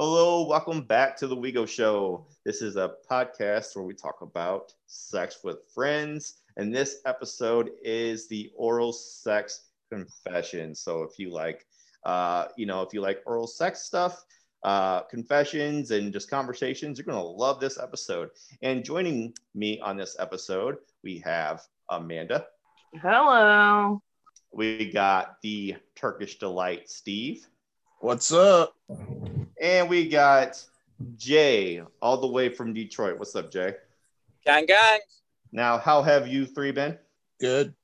Hello, welcome back to the WeGo Show. This is a podcast where we talk about sex with friends, and this episode is the oral sex confession. So if you like, uh, you know, if you like oral sex stuff, uh, confessions, and just conversations, you're gonna love this episode. And joining me on this episode, we have Amanda. Hello. We got the Turkish delight, Steve. What's up? And we got Jay, all the way from Detroit. What's up, Jay? Gang, gang. Now, how have you three been? Good.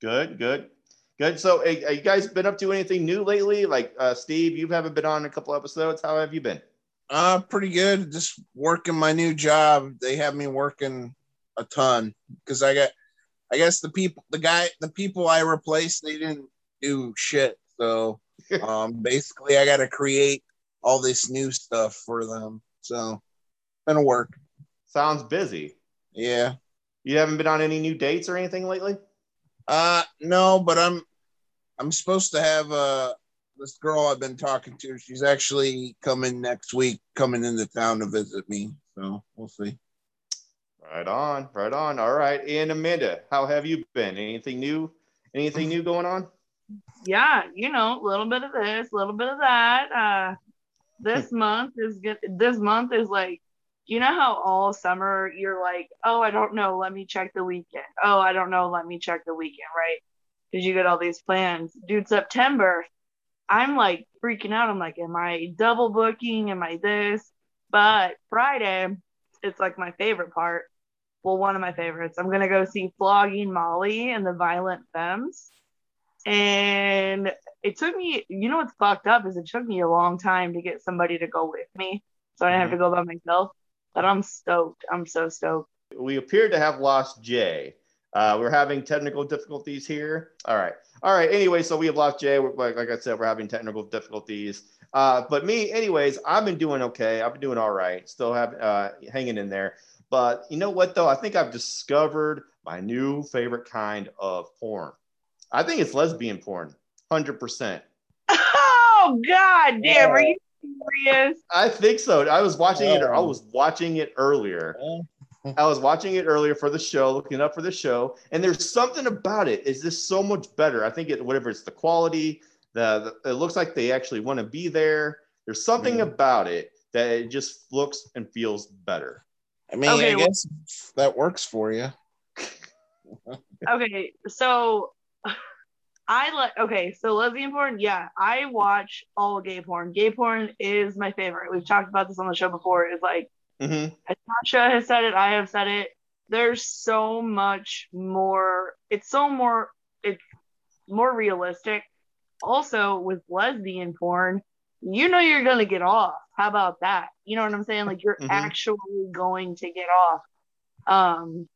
Good, good, good. So, hey, have you guys been up to anything new lately? Like, uh, Steve, you haven't been on a couple episodes. How have you been? Uh, pretty good. Just working my new job. They have me working a ton because I got, I guess the people, the guy, the people I replaced, they didn't do shit. So, um, basically, I got to create all this new stuff for them. So, gonna work. Sounds busy. Yeah. You haven't been on any new dates or anything lately? Uh, no, but I'm, I'm supposed to have uh this girl I've been talking to. She's actually coming next week, coming into town to visit me. So we'll see. Right on, right on. All right. And Amanda, how have you been? Anything new? Anything new going on? Yeah, you know, a little bit of this, a little bit of that. Uh, this month is good. This month is like, you know how all summer you're like, oh, I don't know, let me check the weekend. Oh, I don't know, let me check the weekend, right? Because you get all these plans. Dude, September, I'm like freaking out. I'm like, am I double booking? Am I this? But Friday, it's like my favorite part. Well, one of my favorites. I'm gonna go see Flogging Molly and the Violent Femmes. And it took me, you know what's fucked up is it took me a long time to get somebody to go with me. So I didn't have to go by myself. But I'm stoked. I'm so stoked. We appear to have lost Jay. Uh, we're having technical difficulties here. All right. All right. Anyway, so we have lost Jay. We're, like, like I said, we're having technical difficulties. Uh, but me, anyways, I've been doing okay. I've been doing all right. Still have uh, hanging in there. But you know what, though? I think I've discovered my new favorite kind of porn. I think it's lesbian porn, 100%. Oh god damn, are you serious? I think so. I was watching it. I oh. was watching it earlier. I was watching it earlier for the show, looking up for the show, and there's something about it. Is this so much better? I think it, whatever it's the quality, the, the it looks like they actually want to be there. There's something Yeah. about it that it just looks and feels better. I mean, Okay, I well- guess that works for you. Okay, so I like okay, so lesbian porn, yeah, I watch all gay porn. Gay porn is my favorite. We've talked about this on the show before. It's like hmm Tasha has said it, I have said it. There's so much more, it's so more, it's more realistic. Also, with lesbian porn, you know you're gonna get off. How about that? You know what I'm saying? Like you're Mhm. actually going to get off. Um,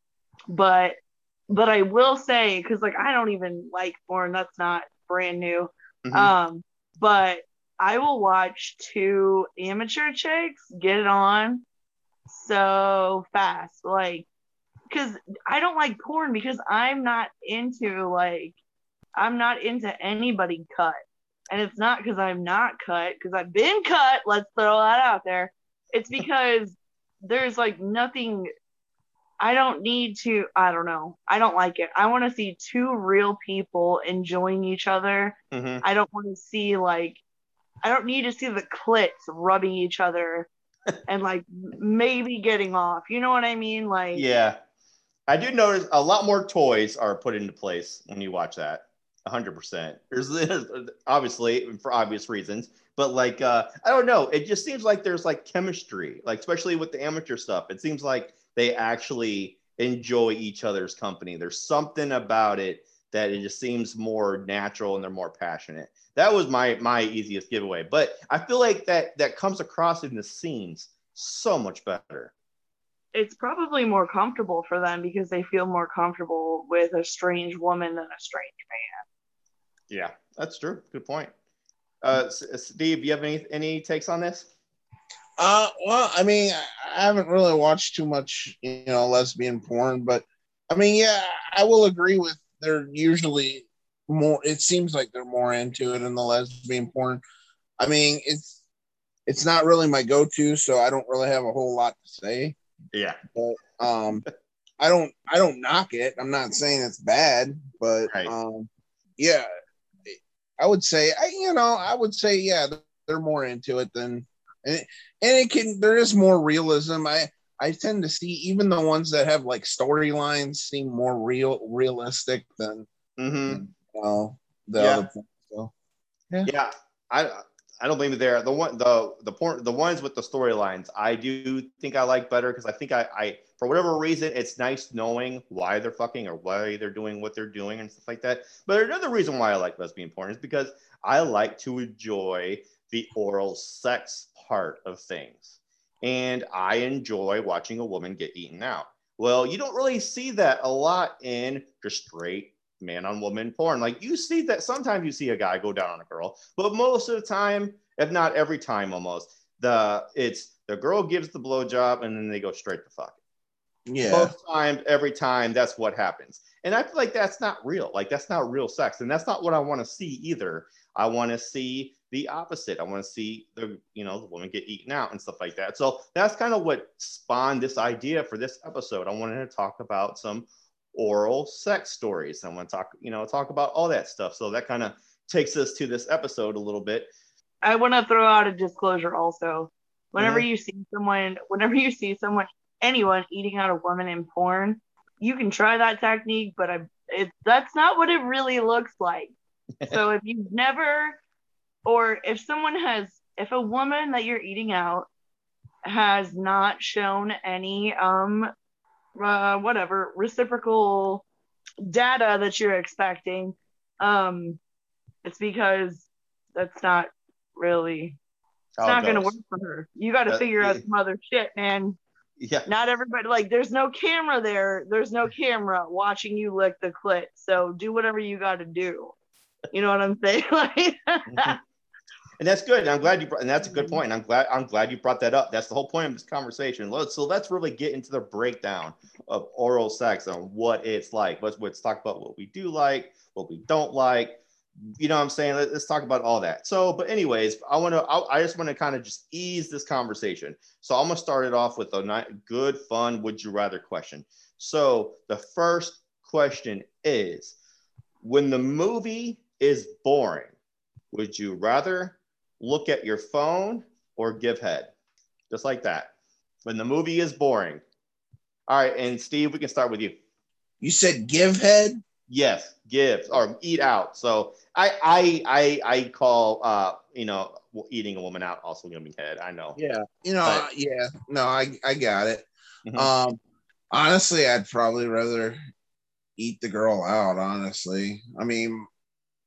but but I will say, because like I don't even like porn, that's not brand new. Mhm. Um, but I will watch two amateur chicks get it on so fast. Like, because I don't like porn because I'm not into like, I'm not into anybody cut. And it's not because I'm not cut, because I've been cut. Let's throw that out there. It's because there's like nothing. I don't need to. I don't know. I don't like it. I want to see two real people enjoying each other hmm I don't want to see like I don't need to see the clits rubbing each other and like maybe getting off. You know what I mean? Like Yeah, I do notice a lot more toys are put into place when you watch that. 100%. There's obviously for obvious reasons, but like uh I don't know, it just seems like there's like chemistry, like especially with the amateur stuff. It seems like they actually enjoy each other's company. There's something about it that it just seems more natural and they're more passionate. That was my my easiest giveaway, but I feel like that that comes across in the scenes so much better. it's probably more comfortable for them because they feel more comfortable with a strange woman than a strange man. Yeah, that's true. Good point. Uh, Steve, you have any any takes on this? Uh, well, I mean, I haven't really watched too much, you know, lesbian porn, but I mean, yeah, I will agree with they're usually more. It seems like they're more into it in the lesbian porn. I mean, it's it's not really my go-to, so I don't really have a whole lot to say. Yeah. But um, I don't I don't knock it. I'm not saying it's bad, but Right. um, yeah, I would say I you know I would say yeah they're more into it than and it, and it can there is more realism. I I tend to see even the ones that have like storylines seem more real realistic than mm-hmm. you know the Yeah. other. So Yeah, I I don't blame you there. The one the the point the ones with the storylines I do think I like better because I think I I for whatever reason it's nice knowing why they're fucking or why they're doing what they're doing and stuff like that. But another reason why I like lesbian porn is because I like to enjoy the oral sex part of things, and I enjoy watching a woman get eaten out. Well, you don't really see that a lot in just straight man on woman porn. Like you see that sometimes you see a guy go down on a girl, but most of the time, if not every time almost, the it's the girl gives the blowjob and then they go straight to fuck. yeah, Most times, every time, that's what happens. And I feel like that's not real. Like that's not real sex. And that's not what I want to see either. I want to see the opposite. I want to see the, you know, the woman get eaten out and stuff like that. So that's kind of what spawned this idea for this episode. I wanted to talk about some oral sex stories. I want to talk, you know, talk about all that stuff. So that kind of takes us to this episode a little bit. I want to throw out a disclosure also. Whenever Mhm. you see someone, whenever you see someone, anyone eating out a woman in porn, you can try that technique, but I, it, that's not what it really looks like. so if you've never, or if someone has, if a woman that you're eating out has not shown any, um, uh, whatever reciprocal data that you're expecting, um, it's because that's not really it's How it not going to work for her. You got to Uh, figure out yeah. some other shit, man. Yeah. Not everybody like there's no camera there. There's no camera watching you lick the clit. So do whatever you got to do. You know what I'm saying? Like And that's good. And I'm glad you brought, and that's a good mm-hmm. point. And I'm glad I'm glad you brought that up. That's the whole point of this conversation. Let's so let's really get into the breakdown of oral sex and what it's like. Let's let's talk about what we do like, what we don't like. You know what I'm saying? Let, us talk about all that. So, but anyways, I want to I, I just want to kind of just ease this conversation. So I'm gonna start it off with a ni- good, fun would you rather question. So the first question is when the movie is boring, would you rather look at your phone or give head? Just like that. When the movie is boring. All right, and Steve, we can start with you. you said give head. Yes, give or eat out. So I I I I call uh you know eating a woman out also giving head. I know. Yeah, you know, But- uh, yeah, no, I I got it. Mhm. Um, honestly, I'd probably rather eat the girl out. Honestly, I mean,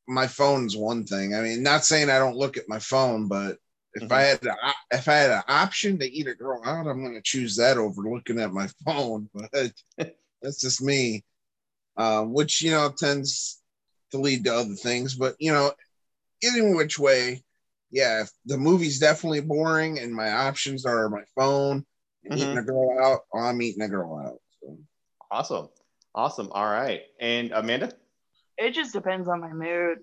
my phone's one thing. I mean, not saying I don't look at my phone, but if Mhm. I had op- if I had an option to eat a girl out, I'm going to choose that over looking at my phone. But that's just me, um, which you know tends to lead to other things. But you know, in which way, yeah, if the movie's definitely boring and my options are my phone and eating Mhm. a girl out, I'm eating a girl out. So. Awesome. Awesome. All right. And Amanda? It just depends on my mood.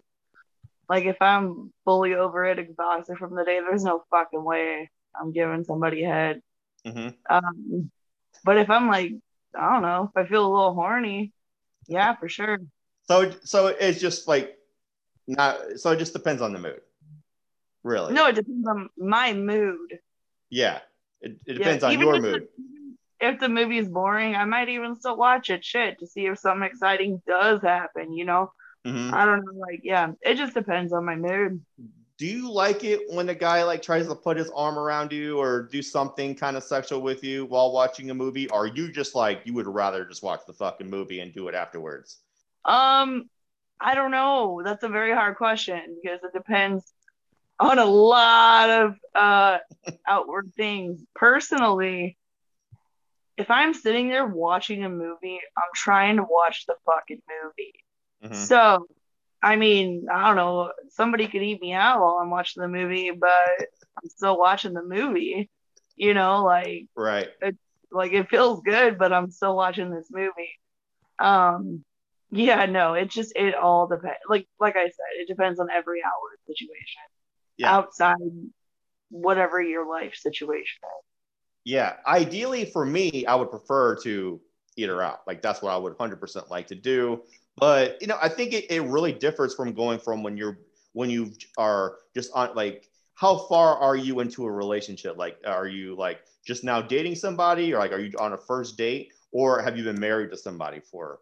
Like if I'm fully over it, exhausted from the day, there's no fucking way I'm giving somebody head. hmm Um, but if I'm like, I don't know, if I feel a little horny, yeah, for sure. So so it's just like not so it just depends on the mood. Really? No, it depends on my mood. Yeah. It, it Yeah, depends on your mood. if the movie is boring, I might even still watch it, shit, to see if something exciting does happen. You know, Mhm. I don't know, like, yeah, it just depends on my mood. Do you like it when a guy like tries to put his arm around you or do something kind of sexual with you while watching a movie? Or are you just like you would rather just watch the fucking movie and do it afterwards? Um, I don't know. That's a very hard question because it depends on a lot of uh outward things. Personally, if I'm sitting there watching a movie, I'm trying to watch the fucking movie. Mhm. So, I mean, I don't know. Somebody could eat me out while I'm watching the movie, but I'm still watching the movie. You know, like Right. like it feels good, but I'm still watching this movie. Um, yeah, no, it just it all depends. Like like I said, it depends on every hour situation. Yeah. Outside whatever your life situation is. Yeah, ideally for me, I would prefer to eat her out. Like that's what I would 100% like to do. But you know, I think it, it really differs from going from when you're when you are just on like how far are you into a relationship? Like, are you like just now dating somebody, or like are you on a first date, or have you been married to somebody for,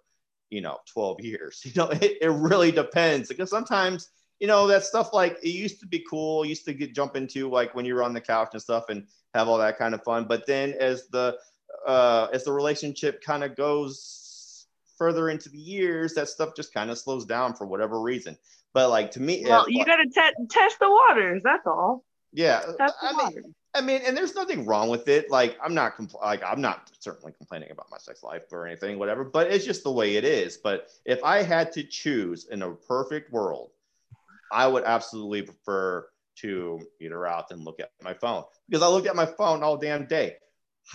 you know, 12 years? You know, it, it really depends because sometimes, you know, that stuff like it used to be cool, used to get jump into like when you were on the couch and stuff and have all that kind of fun. But then as the uh, as the relationship kind of goes further into the years, that stuff just kind of slows down for whatever reason. But like to me, well, you got to te- test the waters. That's all. Yeah, I mean, I mean, and there's nothing wrong with it. Like I'm not compl- like I'm not certainly complaining about my sex life or anything, whatever. But it's just the way it is. But if I had to choose in a perfect world, I would absolutely prefer to eat her out than look at my phone because I look at my phone all damn day.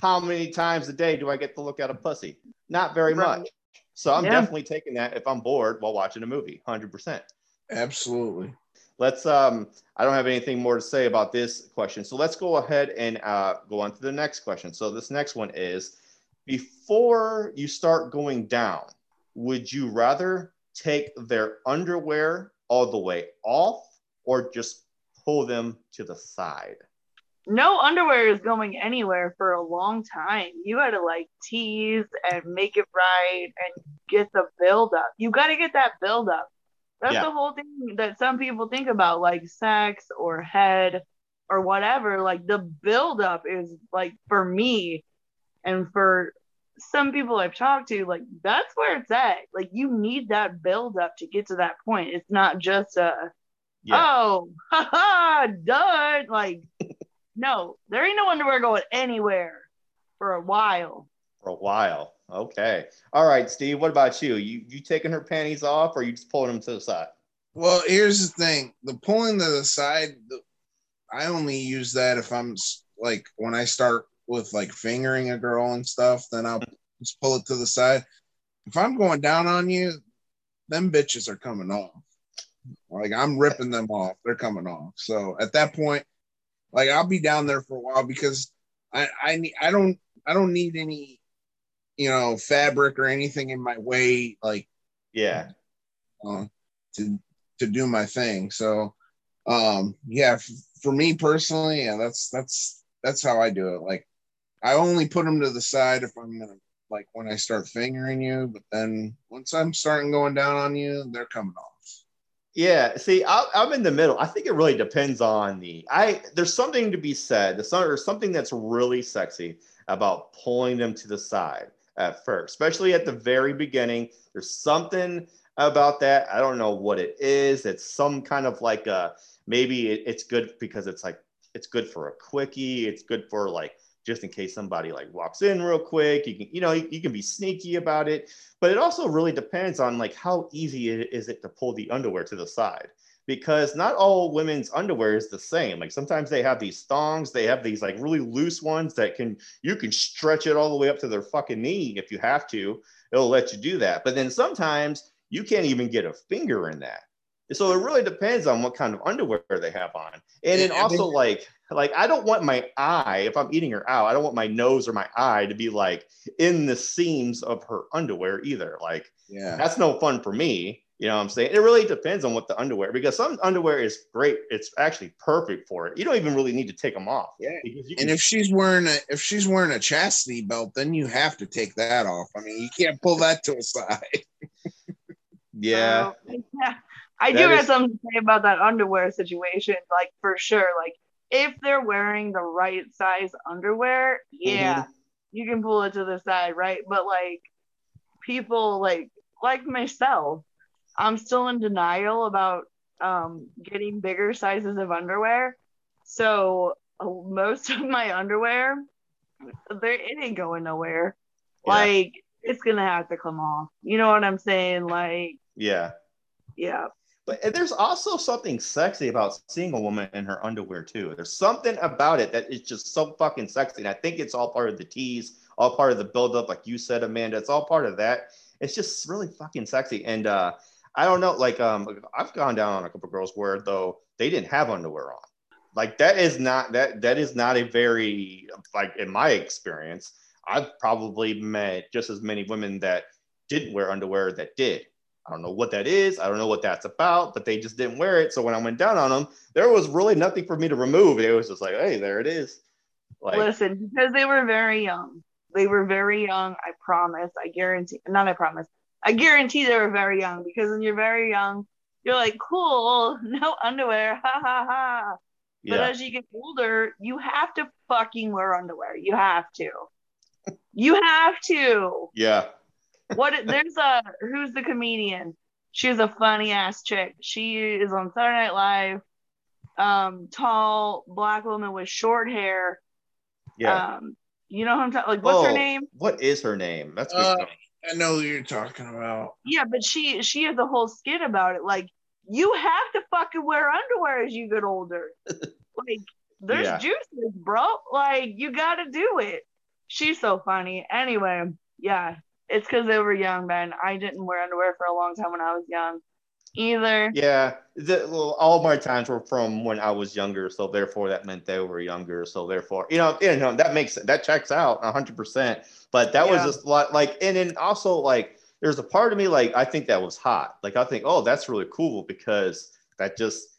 How many times a day do I get to look at a pussy? Not very right. much. So I'm yeah. definitely taking that if I'm bored while watching a movie, hundred percent. Absolutely. Let's. Um, I don't have anything more to say about this question, so let's go ahead and uh, go on to the next question. So this next one is: Before you start going down, would you rather take their underwear all the way off, or just pull them to the side? no underwear is going anywhere for a long time. You got to like tease and make it right and get the build up. You got to get that build up. That's yeah. the whole thing that some people think about, like sex or head or whatever. Like the buildup is like for me and for some people I've talked to, like that's where it's at. Like you need that buildup to get to that point. It's not just a yeah. oh haha done. Like no, there ain't no underwear going anywhere for a while. For a while. Okay. All right, Steve. What about you? You you taking her panties off, or you just pulling them to the side? Well, here's the thing: the pulling to the side. The, I only use that if I'm like when I start with like fingering a girl and stuff. Then I'll just pull it to the side. If I'm going down on you, them bitches are coming off. Like I'm ripping them off. They're coming off. So at that point, like I'll be down there for a while because I I need I don't I don't need any you know, fabric or anything in my way, like yeah, uh, to to do my thing. So, um, yeah, f- for me personally, yeah, that's that's that's how I do it. Like, I only put them to the side if I'm gonna like when I start fingering you, but then once I'm starting going down on you, they're coming off. Yeah, see, I, am in the middle. I think it really depends on the. I there's something to be said. There's something that's really sexy about pulling them to the side at first, especially at the very beginning. There's something about that. I don't know what it is. It's some kind of like a maybe it, it's good because it's like it's good for a quickie. It's good for like just in case somebody like walks in real quick. You can you know you, you can be sneaky about it, but it also really depends on like how easy it is it to pull the underwear to the side because not all women's underwear is the same. Like sometimes they have these thongs, they have these like really loose ones that can you can stretch it all the way up to their fucking knee if you have to. It'll let you do that. But then sometimes you can't even get a finger in that. So it really depends on what kind of underwear they have on. And then also like like I don't want my eye if I'm eating her out, I don't want my nose or my eye to be like in the seams of her underwear either. Like yeah. that's no fun for me. You know what I'm saying? It really depends on what the underwear, because some underwear is great. It's actually perfect for it. You don't even really need to take them off. Yeah. and if she's wearing a if she's wearing a chastity belt, then you have to take that off. I mean, you can't pull that to a side. yeah. Uh, yeah. I that do is... have something to say about that underwear situation. Like for sure. Like if they're wearing the right size underwear, yeah, mm-hmm. you can pull it to the side, right? But like people like like myself I'm still in denial about um, getting bigger sizes of underwear. So uh, most of my underwear, there it ain't going nowhere. Yeah. Like it's gonna have to come off. You know what I'm saying? Like yeah, yeah. But there's also something sexy about seeing a woman in her underwear too. There's something about it that is just so fucking sexy. And I think it's all part of the tease, all part of the buildup, like you said, Amanda. It's all part of that. It's just really fucking sexy. And uh I don't know. Like, um, I've gone down on a couple girls where though they didn't have underwear on, like that is not that that is not a very like in my experience. I've probably met just as many women that didn't wear underwear that did. I don't know what that is. I don't know what that's about, but they just didn't wear it. So when I went down on them, there was really nothing for me to remove. It was just like, hey, there it is. Like, Listen, because they were very young. They were very young. I promise. I guarantee. Not I promise. I guarantee they were very young because when you're very young, you're like, cool, no underwear, ha ha ha. But yeah. as you get older, you have to fucking wear underwear. You have to. You have to. Yeah. What there's a who's the comedian? She's a funny ass chick. She is on Saturday Night Live. Um, tall black woman with short hair. Yeah. Um, you know who I'm talking. Like, what's oh, her name? What is her name? That's uh, I know who you're talking about. Yeah, but she she has a whole skit about it. Like, you have to fucking wear underwear as you get older. like, there's yeah. juices, bro. Like, you got to do it. She's so funny. Anyway, yeah, it's because they were young, man. I didn't wear underwear for a long time when I was young either. Yeah, the, well, all my times were from when I was younger, so therefore that meant they were younger. So therefore, you know, you know that makes that checks out hundred percent. But that yeah. was just a lot like, and then also like, there's a part of me like I think that was hot. Like I think, oh, that's really cool because that just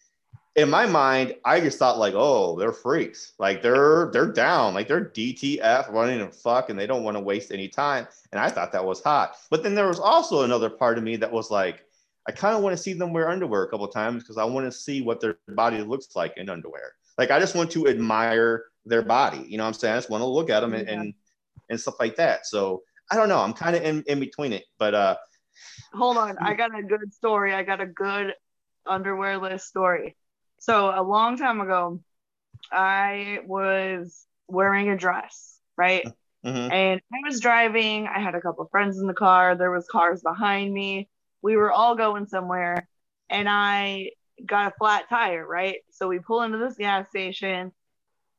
in my mind, I just thought like, oh, they're freaks. Like they're they're down. Like they're DTF running and fuck, and they don't want to waste any time. And I thought that was hot. But then there was also another part of me that was like, I kind of want to see them wear underwear a couple times because I want to see what their body looks like in underwear. Like I just want to admire their body. You know what I'm saying? I just want to look at them and, yeah. and, and stuff like that. So I don't know. I'm kind of in, in between it. But uh hold on. I got a good story. I got a good underwear list story. So a long time ago, I was wearing a dress, right? Mm-hmm. And I was driving. I had a couple friends in the car. There was cars behind me we were all going somewhere and I got a flat tire, right? So we pull into this gas station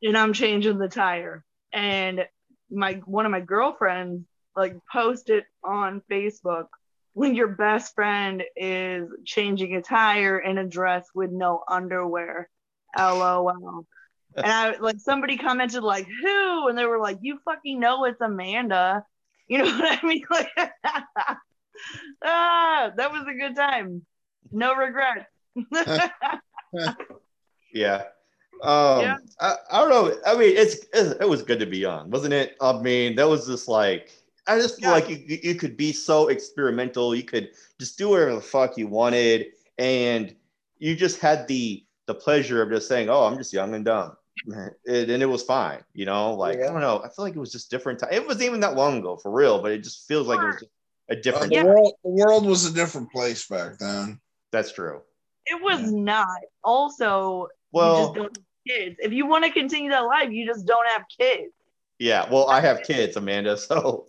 and I'm changing the tire. And my one of my girlfriends like posted on Facebook when your best friend is changing a tire in a dress with no underwear. LOL. and I like somebody commented like who and they were like you fucking know it's Amanda. You know what I mean? Like ah, that was a good time. No regret. yeah. Um, yeah. I, I don't know. I mean, it's, it was good to be on, wasn't it? I mean, that was just like I just feel yeah. like you, you could be so experimental. You could just do whatever the fuck you wanted, and you just had the the pleasure of just saying, "Oh, I'm just young and dumb," it, and it was fine. You know, like yeah. I don't know. I feel like it was just different. Time. It wasn't even that long ago, for real. But it just feels like it was a different. Uh, the, world, the world was a different place back then. That's true. It was yeah. not. Also, well, kids. If you want to continue that life, you just don't have kids. Yeah. Well, I have kids, Amanda. So.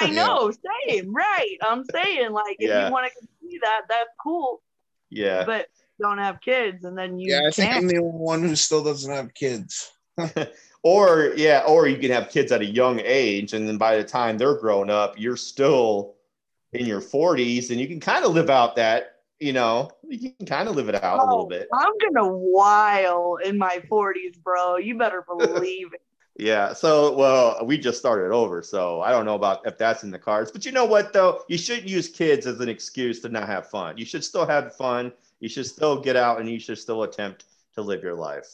I know, yeah. same, right? I'm saying, like, if yeah. you want to see that, that's cool. Yeah. But don't have kids, and then you. Yeah, I think I'm the only one who still doesn't have kids. or yeah, or you can have kids at a young age, and then by the time they're grown up, you're still in your 40s, and you can kind of live out that. You know, you can kind of live it out oh, a little oh, bit. I'm gonna while in my 40s, bro. You better believe it. Yeah. So, well, we just started over, so I don't know about if that's in the cards. But you know what, though, you shouldn't use kids as an excuse to not have fun. You should still have fun. You should still get out, and you should still attempt to live your life.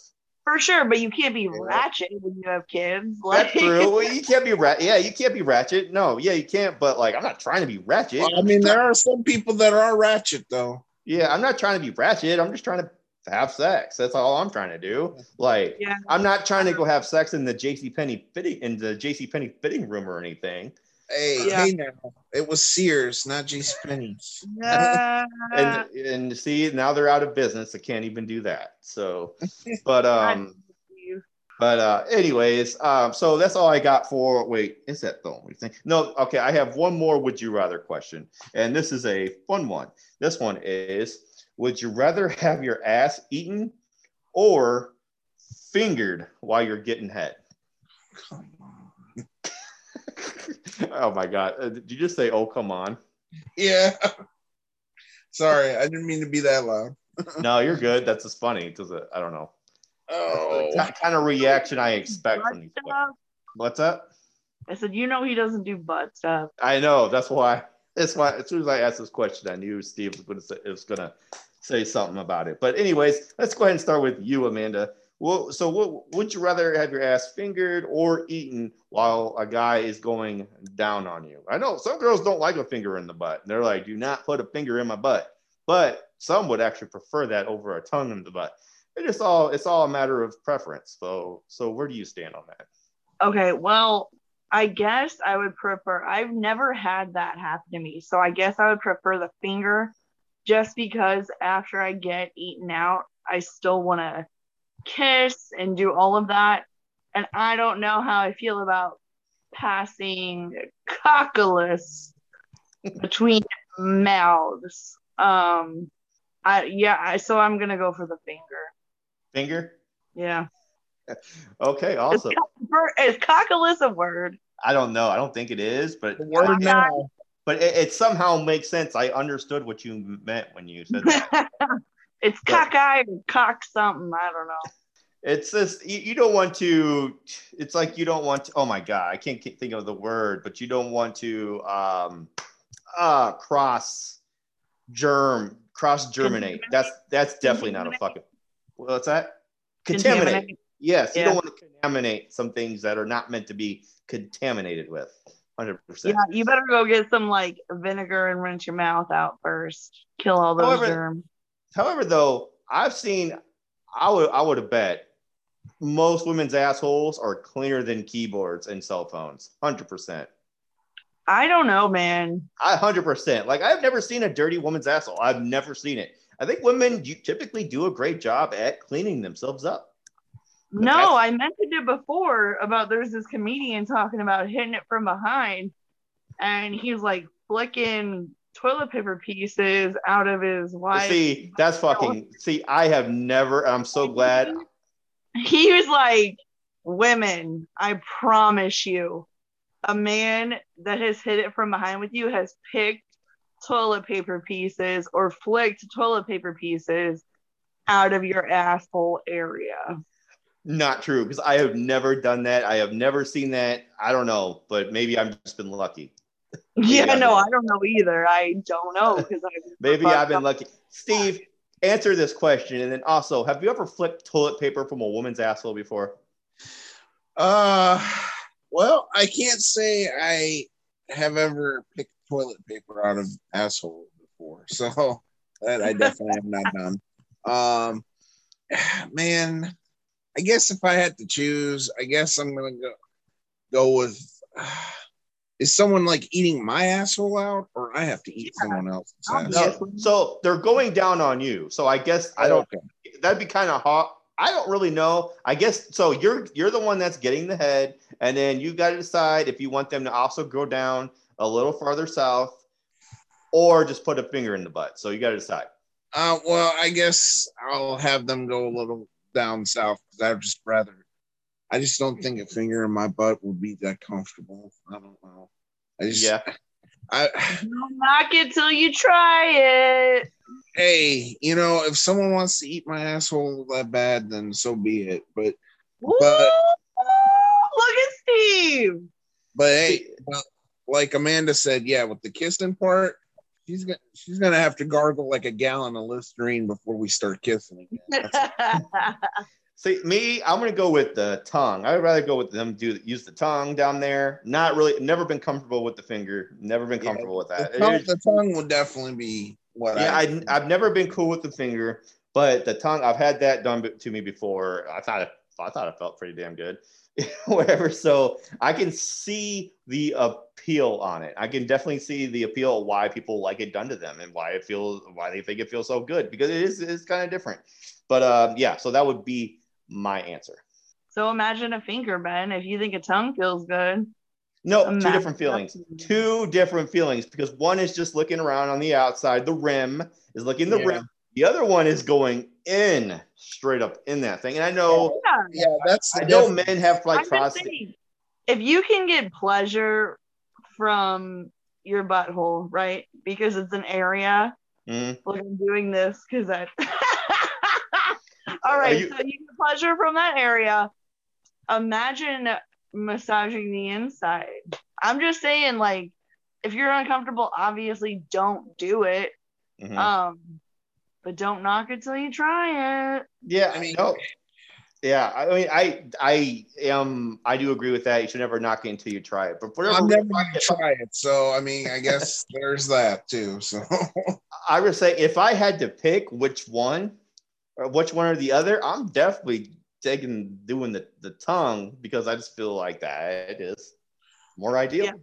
For sure, but you can't be yeah. ratchet when you have kids. Like, That's true. Well, you can't be ratchet. Yeah, you can't be ratchet. No, yeah, you can't. But like, I'm not trying to be ratchet. Well, I mean, there are some people that are ratchet, though. Yeah, I'm not trying to be ratchet. I'm just trying to have sex. That's all I'm trying to do. Like, yeah. I'm not trying to go have sex in the JC Penney fitting in the JC Penney fitting room or anything. Hey, yeah. hey now. It was Sears, not JC Penney's. Yeah. and and see, now they're out of business. I can't even do that. So but um but uh anyways, um so that's all I got for wait, is that the only thing? No, okay, I have one more would you rather question. And this is a fun one. This one is would you rather have your ass eaten or fingered while you're getting head? Come oh my god! Uh, did you just say, "Oh, come on"? Yeah. Sorry, I didn't mean to be that loud. no, you're good. That's just funny. Does it? I don't know. Oh, That kind of reaction I expect Butt from these. stuff? What's up? I said, you know, he doesn't do butt stuff. I know. That's why. That's why. As soon as I asked this question, I knew Steve was going to say, something about it. But anyways, let's go ahead and start with you, Amanda. Well, so what, would you rather have your ass fingered or eaten while a guy is going down on you? I know some girls don't like a finger in the butt. They're like, do not put a finger in my butt. But some would actually prefer that over a tongue in the butt. It is all it's all a matter of preference. So so where do you stand on that? Okay, well, I guess I would prefer, I've never had that happen to me. So I guess I would prefer the finger just because after I get eaten out, I still want to kiss and do all of that. And I don't know how I feel about passing cockless between mouths. Um, I, yeah, I, so I'm going to go for the finger. Finger? Yeah. Okay, awesome. Is, co- is cockless a word? I don't know. I don't think it is, but the word now. But it, it somehow makes sense. I understood what you meant when you said that. it's Yeah. cockeye or cock something. I don't know. it's just you, you don't want to. It's like you don't want to. Oh my god, I can't think of the word, but you don't want to um, uh, cross germ cross germinate. That's that's definitely not a fucking. What's that? Contaminate. Contaminate. Yes, you Yeah. don't want to contaminate some things that are not meant to be contaminated with. Hundred Yeah, you better go get some like vinegar and rinse your mouth out first. Kill all those However- germs. However, though, I've seen, I would, I would have bet most women's assholes are cleaner than keyboards and cell phones. Hundred percent. I don't know, man. I hundred percent. Like I've never seen a dirty woman's asshole. I've never seen it. I think women you typically do a great job at cleaning themselves up. No, I mentioned it before about there's this comedian talking about hitting it from behind, and he's like flicking toilet paper pieces out of his wife. See, that's fucking. See, I have never. I'm so glad. he was like, Women, I promise you, a man that has hit it from behind with you has picked toilet paper pieces or flicked toilet paper pieces out of your asshole area. Not true because I have never done that. I have never seen that. I don't know, but maybe I've just been lucky. Yeah, Yeah. no, I don't know either. I don't know because I Maybe I've been lucky. Steve, answer this question, and then also, have you ever flipped toilet paper from a woman's asshole before? Uh, well, I can't say I have ever picked toilet paper out of asshole before, so that I definitely have not done. Um, man, I guess if I had to choose, I guess I'm gonna go go with. is someone like eating my asshole out, or I have to eat someone else's asshole? No, so they're going down on you. So I guess I don't. Okay. That'd be kind of hot. I don't really know. I guess so. You're you're the one that's getting the head, and then you got to decide if you want them to also go down a little farther south, or just put a finger in the butt. So you got to decide. Uh, well, I guess I'll have them go a little down south because I'd just rather. I just don't think a finger in my butt would be that comfortable. I don't know. I just, Yeah. I, Don't knock it till you try it. hey, you know, if someone wants to eat my asshole that bad, then so be it. But, Woo! But- Look at Steve. but hey, well, like Amanda said, yeah, with the kissing part, she's gonna she's gonna have to gargle like a gallon of Listerine before we start kissing again. See, me, I'm gonna go with the tongue. I'd rather go with them do use the tongue down there. Not really, never been comfortable with the finger. Never been Yeah, comfortable with that. It tongue, the tongue would definitely be what yeah, I. I, I've never been cool with the finger, but the tongue, I've had that done to me before. I thought it, I thought it felt pretty damn good. Whatever. So I can see the appeal on it. I can definitely see the appeal of why people like it done to them and why it feels why they think it feels so good because it is it's kind of different. But um, yeah, so that would be my answer. so imagine a finger, Ben. If you think a tongue feels good, No, two different feelings. Two different feelings because one is just looking around on the outside. The rim is looking the Yeah. rim. The other one is going in straight up in that thing. And I know, yeah. yeah, that's I know difference. men have like prostate. saying, if you can get pleasure from your butthole, right? Because it's an area. Mhm. Look, I'm doing this because I. All right, you- so you get pleasure from that area. Imagine massaging the inside. I'm just saying, like, if you're uncomfortable, obviously don't do it. Mhm. Um, but don't knock it till you try it. Yeah, I I mean- mean, no. Yeah, I mean, I I am I do agree with that. You should never knock it until you try it. But for whatever I'm never gonna try it. So I mean, I guess there's that too. So I would say if I had to pick which one, or which one or the other, I'm definitely taking doing the the tongue because I just feel like that is more ideal. Yeah. More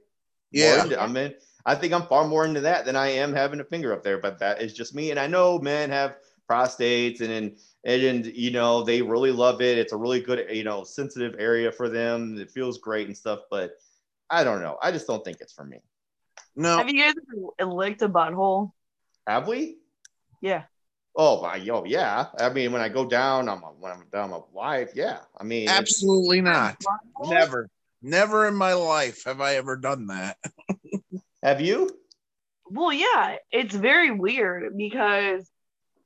yeah, into- I mean, I think I'm far more into that than I am having a finger up there. But that is just me, and I know men have prostates and and and you know they really love it. It's a really good you know sensitive area for them. It feels great and stuff, but. I don't know. I just don't think it's for me. no, Have you guys licked a butthole? Have we? Yeah. Oh my, yo, yeah. I mean, when I go down, I'm when I'm down my wife. Yeah. I mean, absolutely not. Never, never in my life have I ever done that. have you? Well, yeah, it's very weird because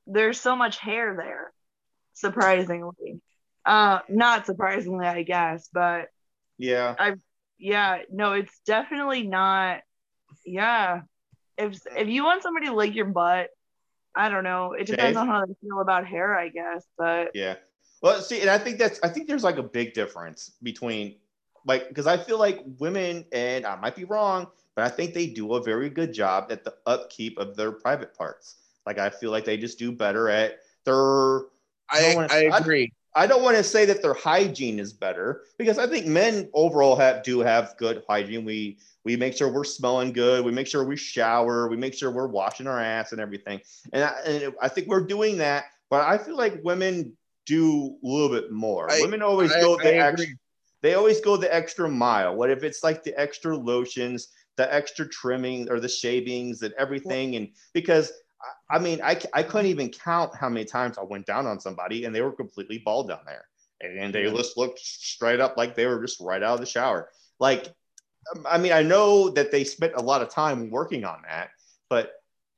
there's so much hair there, surprisingly. Uh, not surprisingly, I guess, but Yeah. I yeah, no, it's definitely not. Yeah, if if you want somebody to lick your butt, I don't know. It depends Shave? on how they feel about hair, I guess. But Yeah. Well, see, and I think that's I think there's like a big difference between like because I feel like women, and I might be wrong, but I think they do a very good job at the upkeep of their private parts. Like I feel like they just do better at their I don't wanna- I I- agree. I don't want to say that their hygiene is better because I think men overall have do have good hygiene. We we make sure we're smelling good. We make sure we shower. We make sure we're washing our ass and everything. And I, and I think we're doing that. But I feel like women do a little bit more. I- women always I- go the I extra. They always go the extra mile. What if it's like the extra lotions, the extra trimming, or the shavings and everything? And because I- mean, I I, couldn't even count how many times I went down on somebody and they were completely bald down there. And, and they just looked straight up like they were just right out of the shower. Like, um, I mean, I know that they spent a lot of time working on that, but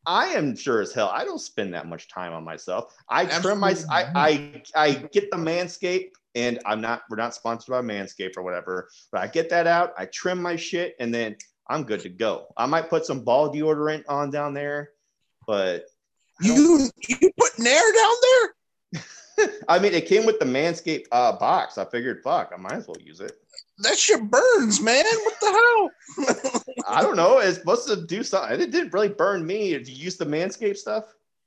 I am sure as hell I don't spend that much time on myself. I trim my, I, I, I get the Manscaped, and I'm not, we're not sponsored by Manscaped or whatever, but I get that out, I trim my shit, and then I'm good to go. I might put some ball deodorant on down there, but You you put Nair down there? I mean, it came with the Manscaped uh, box. I figured, fuck, I might as well use it. That shit burns, man. What the hell? I don't know. It's supposed to do something. It didn't really burn me. Did you use the Manscaped stuff?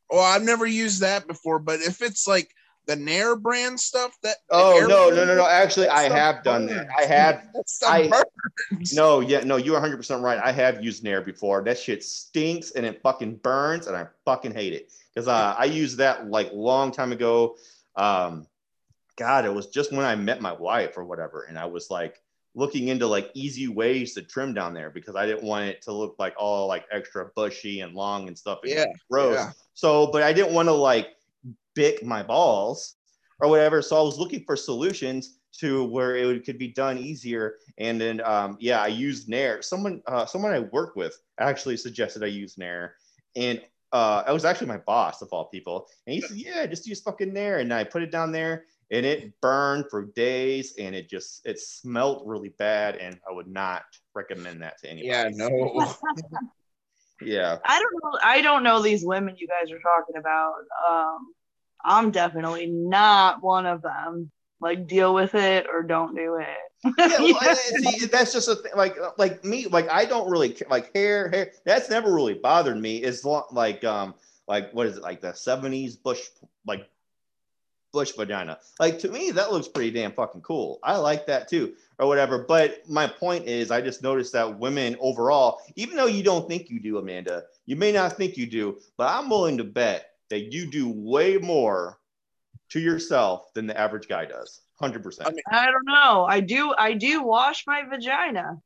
well, I've never used that before, but if it's like the Nair brand stuff, that Oh no, no, no, no. Actually, I have done that. I have. I-. No, yeah, no. You're 100 percent right. I have used Nair before. That shit stinks and it fucking burns, and I fucking hate it because uh, I used that like long time ago. Um, God, it was just when I met my wife or whatever, and I was like looking into like easy ways to trim down there because I didn't want it to look like all like extra bushy and long and stuff. and Yeah, gross. yeah. So, but I didn't want to like bick my balls or whatever. So I was looking for solutions to where it would, could be done easier. And then, um, yeah, I used Nair. Someone, uh, someone I work with actually suggested I use Nair, and uh, it was actually my boss of all people. And he said, "Yeah, just use fucking Nair." And I put it down there, and it burned for days, and it just it smelled really bad. And I would not recommend that to anybody. Yeah, no. yeah. I don't know. I don't know these women you guys are talking about. Um, I'm definitely not one of them. Like, deal with it or don't do it. yeah, well, see, that's just a thing. Like, like me, like I don't really like hair. Hair that's never really bothered me. Is like, um, like what is it like the '70s bush, like bush vagina? Like to me, that looks pretty damn fucking cool. I like that too, or whatever. But my point is, I just noticed that women overall, even though you don't think you do, Amanda, you may not think you do, but I'm willing to bet that you do way more to yourself than the average guy does. Hundred percent. I mean- I don't know. I do. I do wash my vagina.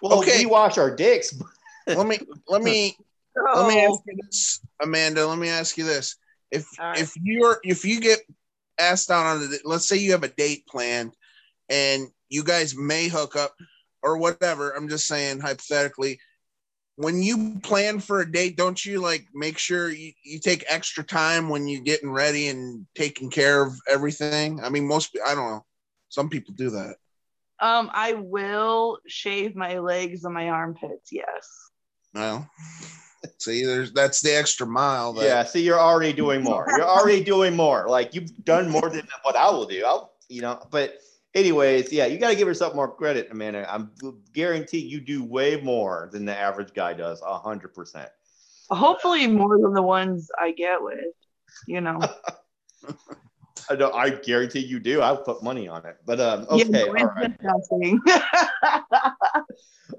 Well, Okay. we wash our dicks. let me let me let me ask oh. you this, Amanda. Let me ask you this: if All right. if you're if you get asked out on a let's say you have a date planned and you guys may hook up or whatever. I'm just saying hypothetically. When you plan for a date, don't you like make sure you, you take extra time when you're getting ready and taking care of everything? I mean, most I don't know. Some people do that. Um, I will shave my legs and my armpits. Yes. Well, see, there's that's the extra mile. That, Yeah, see, you're already doing more. You're already doing more. Like you've done more than what I will do. I'll, you know, but anyways, yeah, you got to give yourself more credit, Amanda. I'm guarantee you do way more than the average guy does. A hundred percent. Hopefully more than the ones I get with. You know. I know. I guarantee you do. I'll put money on it. But um, okay, Yeah, all right.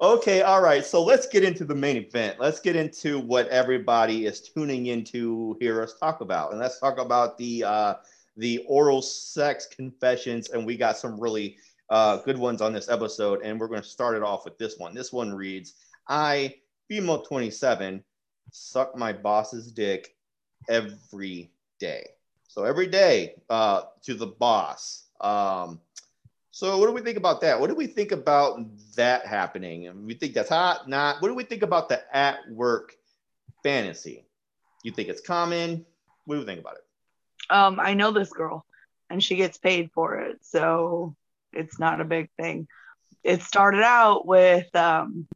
Okay, all right. So let's get into the main event. Let's get into what everybody is tuning in to hear us talk about, and let's talk about the uh, the oral sex confessions. And we got some really uh, good ones on this episode, and we're going to start it off with this one. This one reads: "I, female 27, suck my boss's dick every day. So every day uh, to the boss." Um, so what do we think about that? What do we think about that happening? We think that's hot, not. What do we think about the at work fantasy? You think it's common? What do we think about it? Um, I know this girl and she gets paid for it. So it's not a big thing. It started out with um,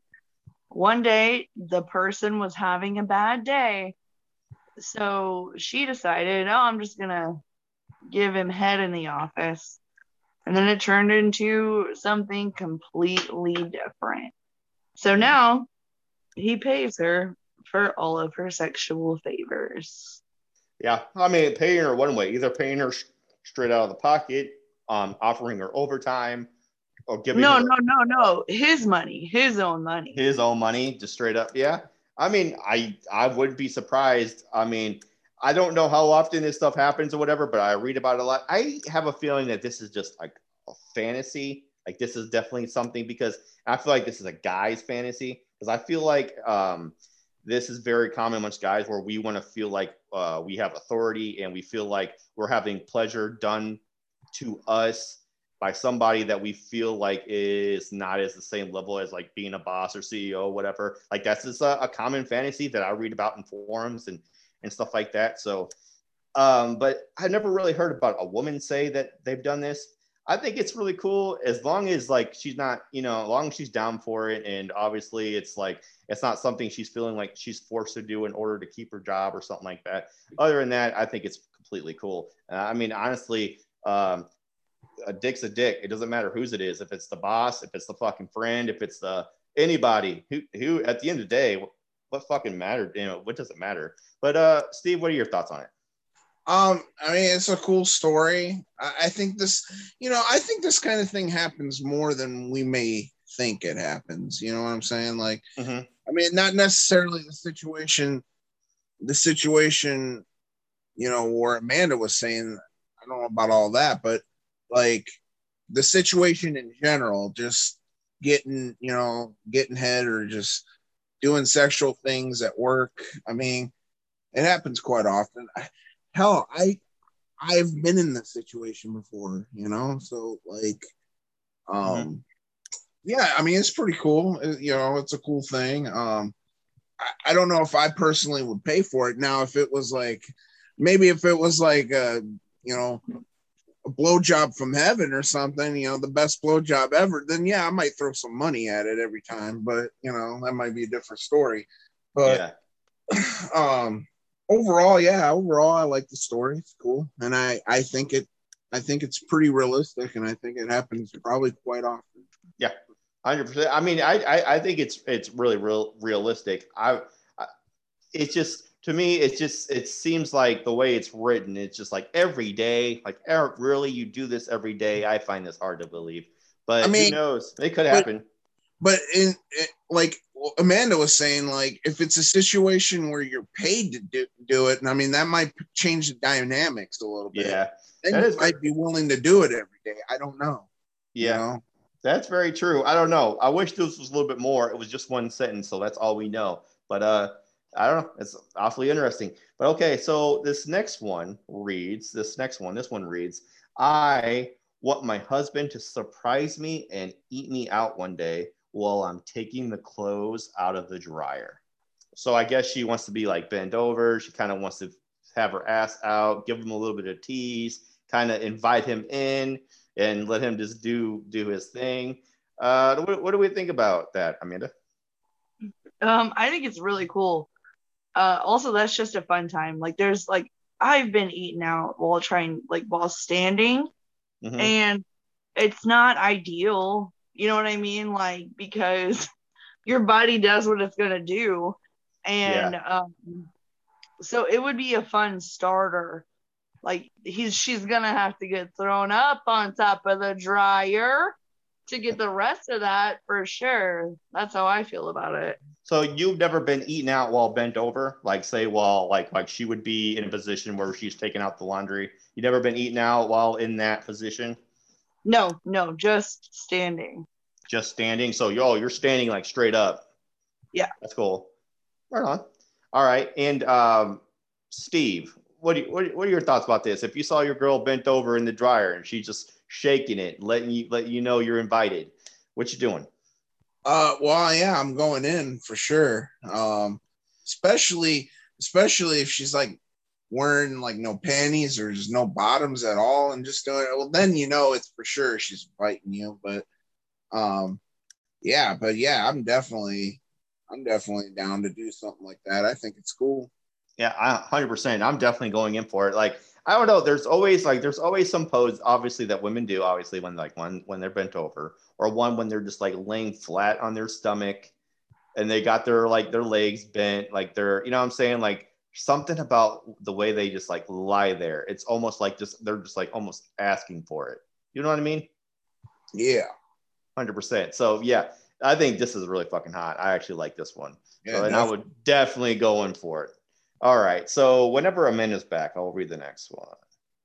one day the person was having a bad day. So she decided, oh, I'm just going to give him head in the office. And then it turned into something completely different. So now he pays her for all of her sexual favors. Yeah, I mean, paying her one way, either paying her sh- straight out of the pocket, um, offering her overtime, or giving No, her no, no, no. His money, his own money. his own money, just straight up. Yeah, I mean, I I wouldn't be surprised. I mean, I don't know how often this stuff happens or whatever, but I read about it a lot. I have a feeling that this is just like a fantasy. Like this is definitely something because I feel like this is a guy's fantasy because I feel like um, this is very common amongst guys where we want to feel like uh, we have authority and we feel like we're having pleasure done to us by somebody that we feel like is not as the same level as like being a boss or CEO or whatever. Like that's just a, a common fantasy that I read about in forums and and stuff like that. So, um, but I've never really heard about a woman say that they've done this. I think it's really cool as long as like she's not, you know, as long as she's down for it, and obviously it's like it's not something she's feeling like she's forced to do in order to keep her job or something like that. Other than that, I think it's completely cool. Uh, I mean, honestly, um, a dick's a dick. It doesn't matter whose it is. If it's the boss, if it's the fucking friend, if it's the anybody who who at the end of the day, what, what fucking matter? You know, what does it matter? But uh, Steve, what are your thoughts on it? Um, I mean, it's a cool story. I, I think this, you know, I think this kind of thing happens more than we may think it happens. You know what I'm saying? Like, Mhm. I mean, not necessarily the situation, the situation, you know, where Amanda was saying, I don't know about all that, but like the situation in general, just getting, you know, getting head or just doing sexual things at work. I mean, it happens quite often. I, hell, I I've been in this situation before, you know, so like, um, yeah, I mean, it's pretty cool. Uh, You know, it's a cool thing. Um, I, I don't know if I personally would pay for it now. If it was like, maybe if it was like, a, you know, a blowjob from heaven or something, you know, the best blowjob ever, then yeah, I might throw some money at it every time. But you know, that might be a different story. But yeah, um overall yeah overall i like the story it's cool and i i think it i think it's pretty realistic and i think it happens probably quite often Yeah, hundred percent. I mean, I, I I think it's it's really real realistic. I, I it's just to me, it's just it seems like the way it's written, it's just like every day, like Eric, really, you do this every day. I find this hard to believe, but I mean, who knows? It could but- happen. but in it, like amanda was saying like if it's a situation where you're paid to do, do it and i mean that might change the dynamics a little bit Yeah, then that you is might be willing to do it every day i don't know you yeah. know? That's very true. I don't know. I wish this was a little bit more. It was just one sentence, so that's all we know. But uh, I don't know. It's awfully interesting. But okay, so this next one reads. This next one. This one reads. I want my husband to surprise me and eat me out one day while I'm taking the clothes out of the dryer. So I guess she wants to be like bent over. She kind of wants to have her ass out, give him a little bit of tease, kind of invite him in and let him just do do his thing. Uh, what, what do we think about that, Amanda? Um, I think it's really cool. Uh, also, that's just a fun time. Like, there's like I've been eating out while trying, like while standing, Mhm. and it's not ideal. You know what I mean? Like because your body does what it's gonna do, and um, so it would be a fun starter. Like he's she's gonna have to get thrown up on top of the dryer to get the rest of that for sure. That's how I feel about it. So you've never been eaten out while bent over, like say while like like she would be in a position where she's taking out the laundry. You never been eaten out while in that position, No, no, just standing. just standing. So yo, you're standing like straight up. Yeah. that's cool. Right on. All right, and um, Steve, what do you, what, what are your thoughts about this? If you saw your girl bent over in the dryer and she's just shaking it, letting you letting you know you're invited, what you doing? Uh, well, yeah, I'm going in for sure. Um, especially, especially if she's like wearing like no panties or just no bottoms at all, and just doing it. Well, then you know it's for sure she's biting you. But, um, yeah, but yeah, I'm definitely, I'm definitely down to do something like that. I think it's cool. Yeah, I hundred percent. I'm definitely going in for it. Like, I don't know. There's always like there's always some pose, obviously, that women do, obviously, when like one when they're bent over, or one when they're just like laying flat on their stomach and they got their like their legs bent, like they're, you know what I'm saying? Like something about the way they just like lie there. It's almost like just they're just like almost asking for it. You know what I mean? Yeah, Hundred percent. So yeah, I think this is really fucking hot. I actually like this one. yeah. So, and I would definitely go in for it. All right. So whenever Amanda's back, I'll read the next one.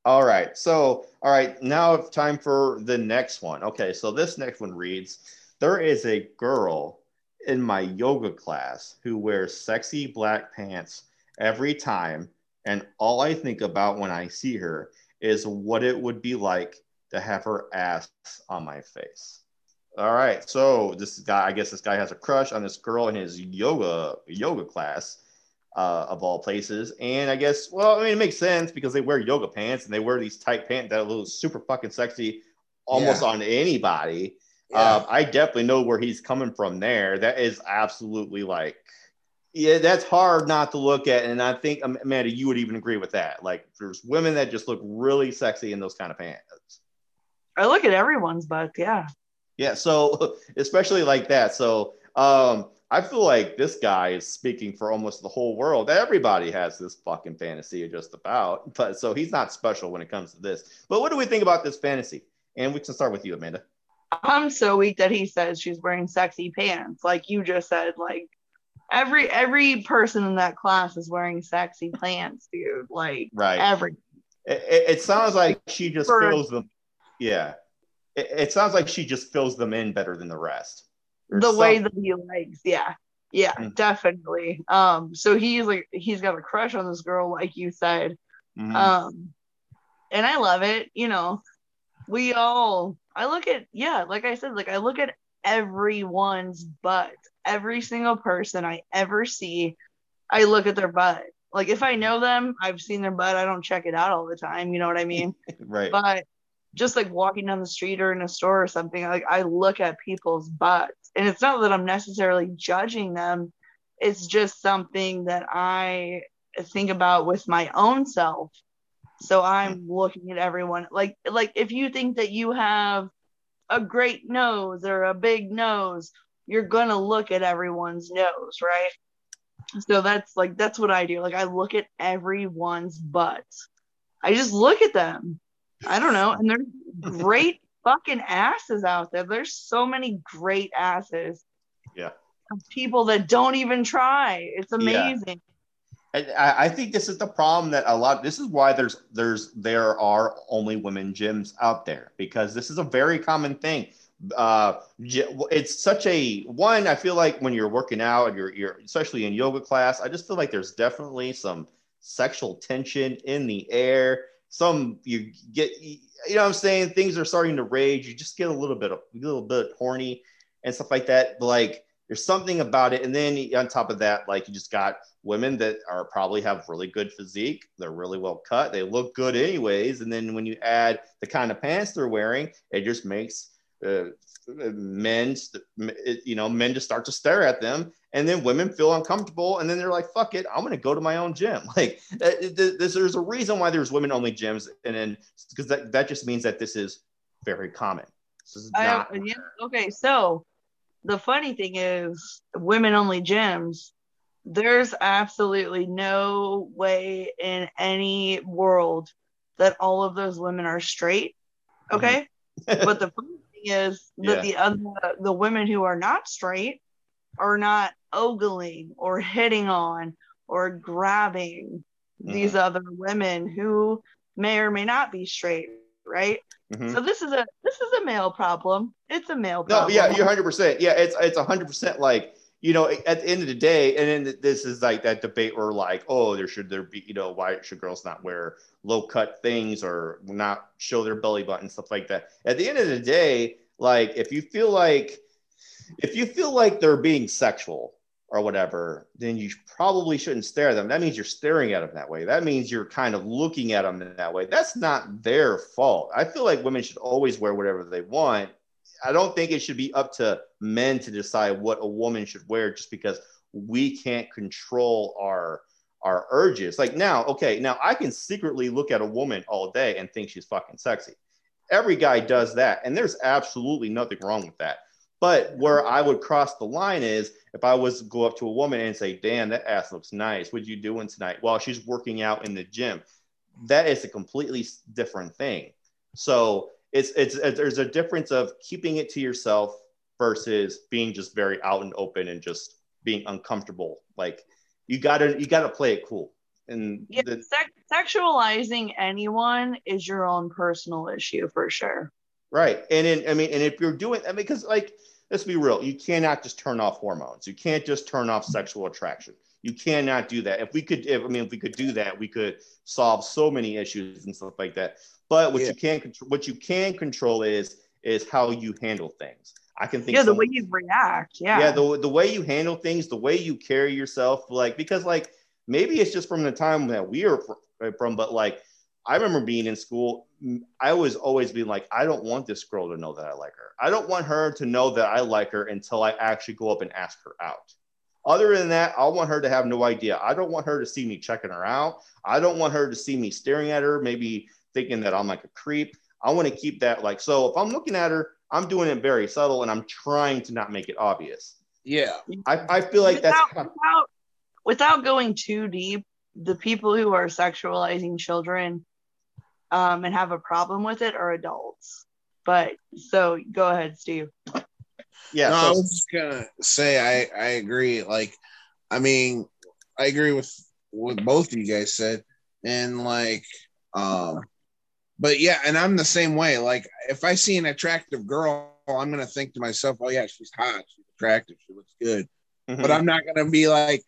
All right. So, all right. Now it's time for the next one. Okay. So this next one reads There is a girl in my yoga class who wears sexy black pants every time. And all I think about when I see her is what it would be like to have her ass on my face. All right. So this guy, I guess this guy has a crush on this girl in his yoga yoga class, uh, of all places. And I guess, well, I mean, it makes sense because they wear yoga pants and they wear these tight pants that look super fucking sexy, almost Yeah. on anybody. yeah. Uh, I definitely know where he's coming from there. That is absolutely like, yeah, that's hard not to look at. And I think, Amanda, you would even agree with that. Like, there's women that just look really sexy in those kind of pants. I look at everyone's butt, yeah. Yeah, so especially like that. So um I feel like this guy is speaking for almost the whole world. Everybody has this fucking fantasy just about, but so he's not special when it comes to this. But what do we think about this fantasy? And we can start with you, Amanda. I'm so weak that he says she's wearing sexy pants. Like you just said, like every every person in that class is wearing sexy pants, dude. Like Right. every It, it, it sounds like she just For- fills them. Yeah. It, it sounds like she just fills them in better than the rest. There's the way that he likes, yeah. Yeah, Mm. definitely. Um, so he's like he's got a crush on this girl, like you said. Mhm. Um, and I love it. You know, we all. I look at yeah, like I said, like I look at everyone's butt. Every single person I ever see, I look at their butt. Like if I know them, I've seen their butt. I don't check it out all the time. You know what I mean? right. but just like walking down the street or in a store or something, like I look at people's butts, and it's not that I'm necessarily judging them. It's just something that I think about with my own self. So I'm mm. looking at everyone like like if you think that you have a great nose or a big nose, you're gonna look at everyone's nose, right? So that's like that's what I do. Like I look at everyone's butt. I just look at them. I don't know. And there's great fucking asses out there. There's so many great asses. Yeah. People that don't even try. It's amazing. I, I think this is the problem that a lot. This is why there's there's there are only women gyms out there because this is a very common thing. Uh, it's such a one. I feel like when you're working out, and you're you're especially in yoga class. I just feel like there's definitely some sexual tension in the air. Some you get, you know, what I'm saying things are starting to rage. You just get a little bit a little bit horny, and stuff like that. Like there's something about it. And then on top of that, like you just got women that are probably have really good physique. They're really well cut. They look good anyways. And then when you add the kind of pants they're wearing, it just makes uh, men, you know, men to start to stare at them. And then women feel uncomfortable. And then they're like, fuck it, I'm going to go to my own gym. Like uh, this, there's a reason why there's women only gyms. And then because that, that just means that this is very common. This is not- I, yeah, okay. So the funny thing is women only gyms there's absolutely no way in any world that all of those women are straight okay mm-hmm. but the funny is that yeah. the other the women who are not straight are not ogling or hitting on or grabbing mm-hmm. these other women who may or may not be straight right mm-hmm. so this is a this is a male problem it's a male problem. no yeah you're 100% yeah it's it's 100% like you know, at the end of the day, and then this is like that debate where like, oh, there should there be, you know, why should girls not wear low cut things or not show their belly button stuff like that. At the end of the day, like if you feel like if you feel like they're being sexual or whatever, then you probably shouldn't stare at them. That means you're staring at them that way. That means you're kind of looking at them that way. That's not their fault. I feel like women should always wear whatever they want I don't think it should be up to men to decide what a woman should wear just because we can't control our our urges. Like now, okay, now I can secretly look at a woman all day and think she's fucking sexy. Every guy does that, and there's absolutely nothing wrong with that. But where I would cross the line is if I was go up to a woman and say, "Damn, that ass looks nice. What are you doing tonight?" While she's working out in the gym, that is a completely different thing. So it's, it's it's there's a difference of keeping it to yourself versus being just very out and open and just being uncomfortable. Like you gotta you gotta play it cool. And yeah, the, sexualizing anyone is your own personal issue for sure. Right, and in, I mean, and if you're doing, I mean, because like let's be real, you cannot just turn off hormones. You can't just turn off sexual attraction. You cannot do that. If we could, if, I mean, if we could do that, we could solve so many issues and stuff like that. But what yeah. you can control, what you can control is is how you handle things. I can think. Yeah, the way you react. Yeah. Yeah, the the way you handle things, the way you carry yourself, like because like maybe it's just from the time that we are eh, from, but like I remember being in school, I was always being like, I don't want this girl to know that I like her. I don't want her to know that I like her until I actually go up and ask her out. Other than that, I want her to have no idea. I don't want her to see me checking her out. I don't want her to see me staring at her, maybe thinking that I'm like a creep. I want to keep that like so. If I'm looking at her, I'm doing it very subtle and I'm trying to not make it obvious. Yeah, I, I feel like without, that's without, without going too deep. The people who are sexualizing children um, and have a problem with it are adults. But so go ahead, Steve. Yeah, no, so, I was just gonna say I I agree. Like, I mean, I agree with what both of you guys said, and like, um, but yeah, and I'm the same way. Like if I see an attractive girl, I'm gonna think to myself, "Oh yeah, she's hot, she's attractive, she looks good." Mm-hmm. But I'm not gonna be like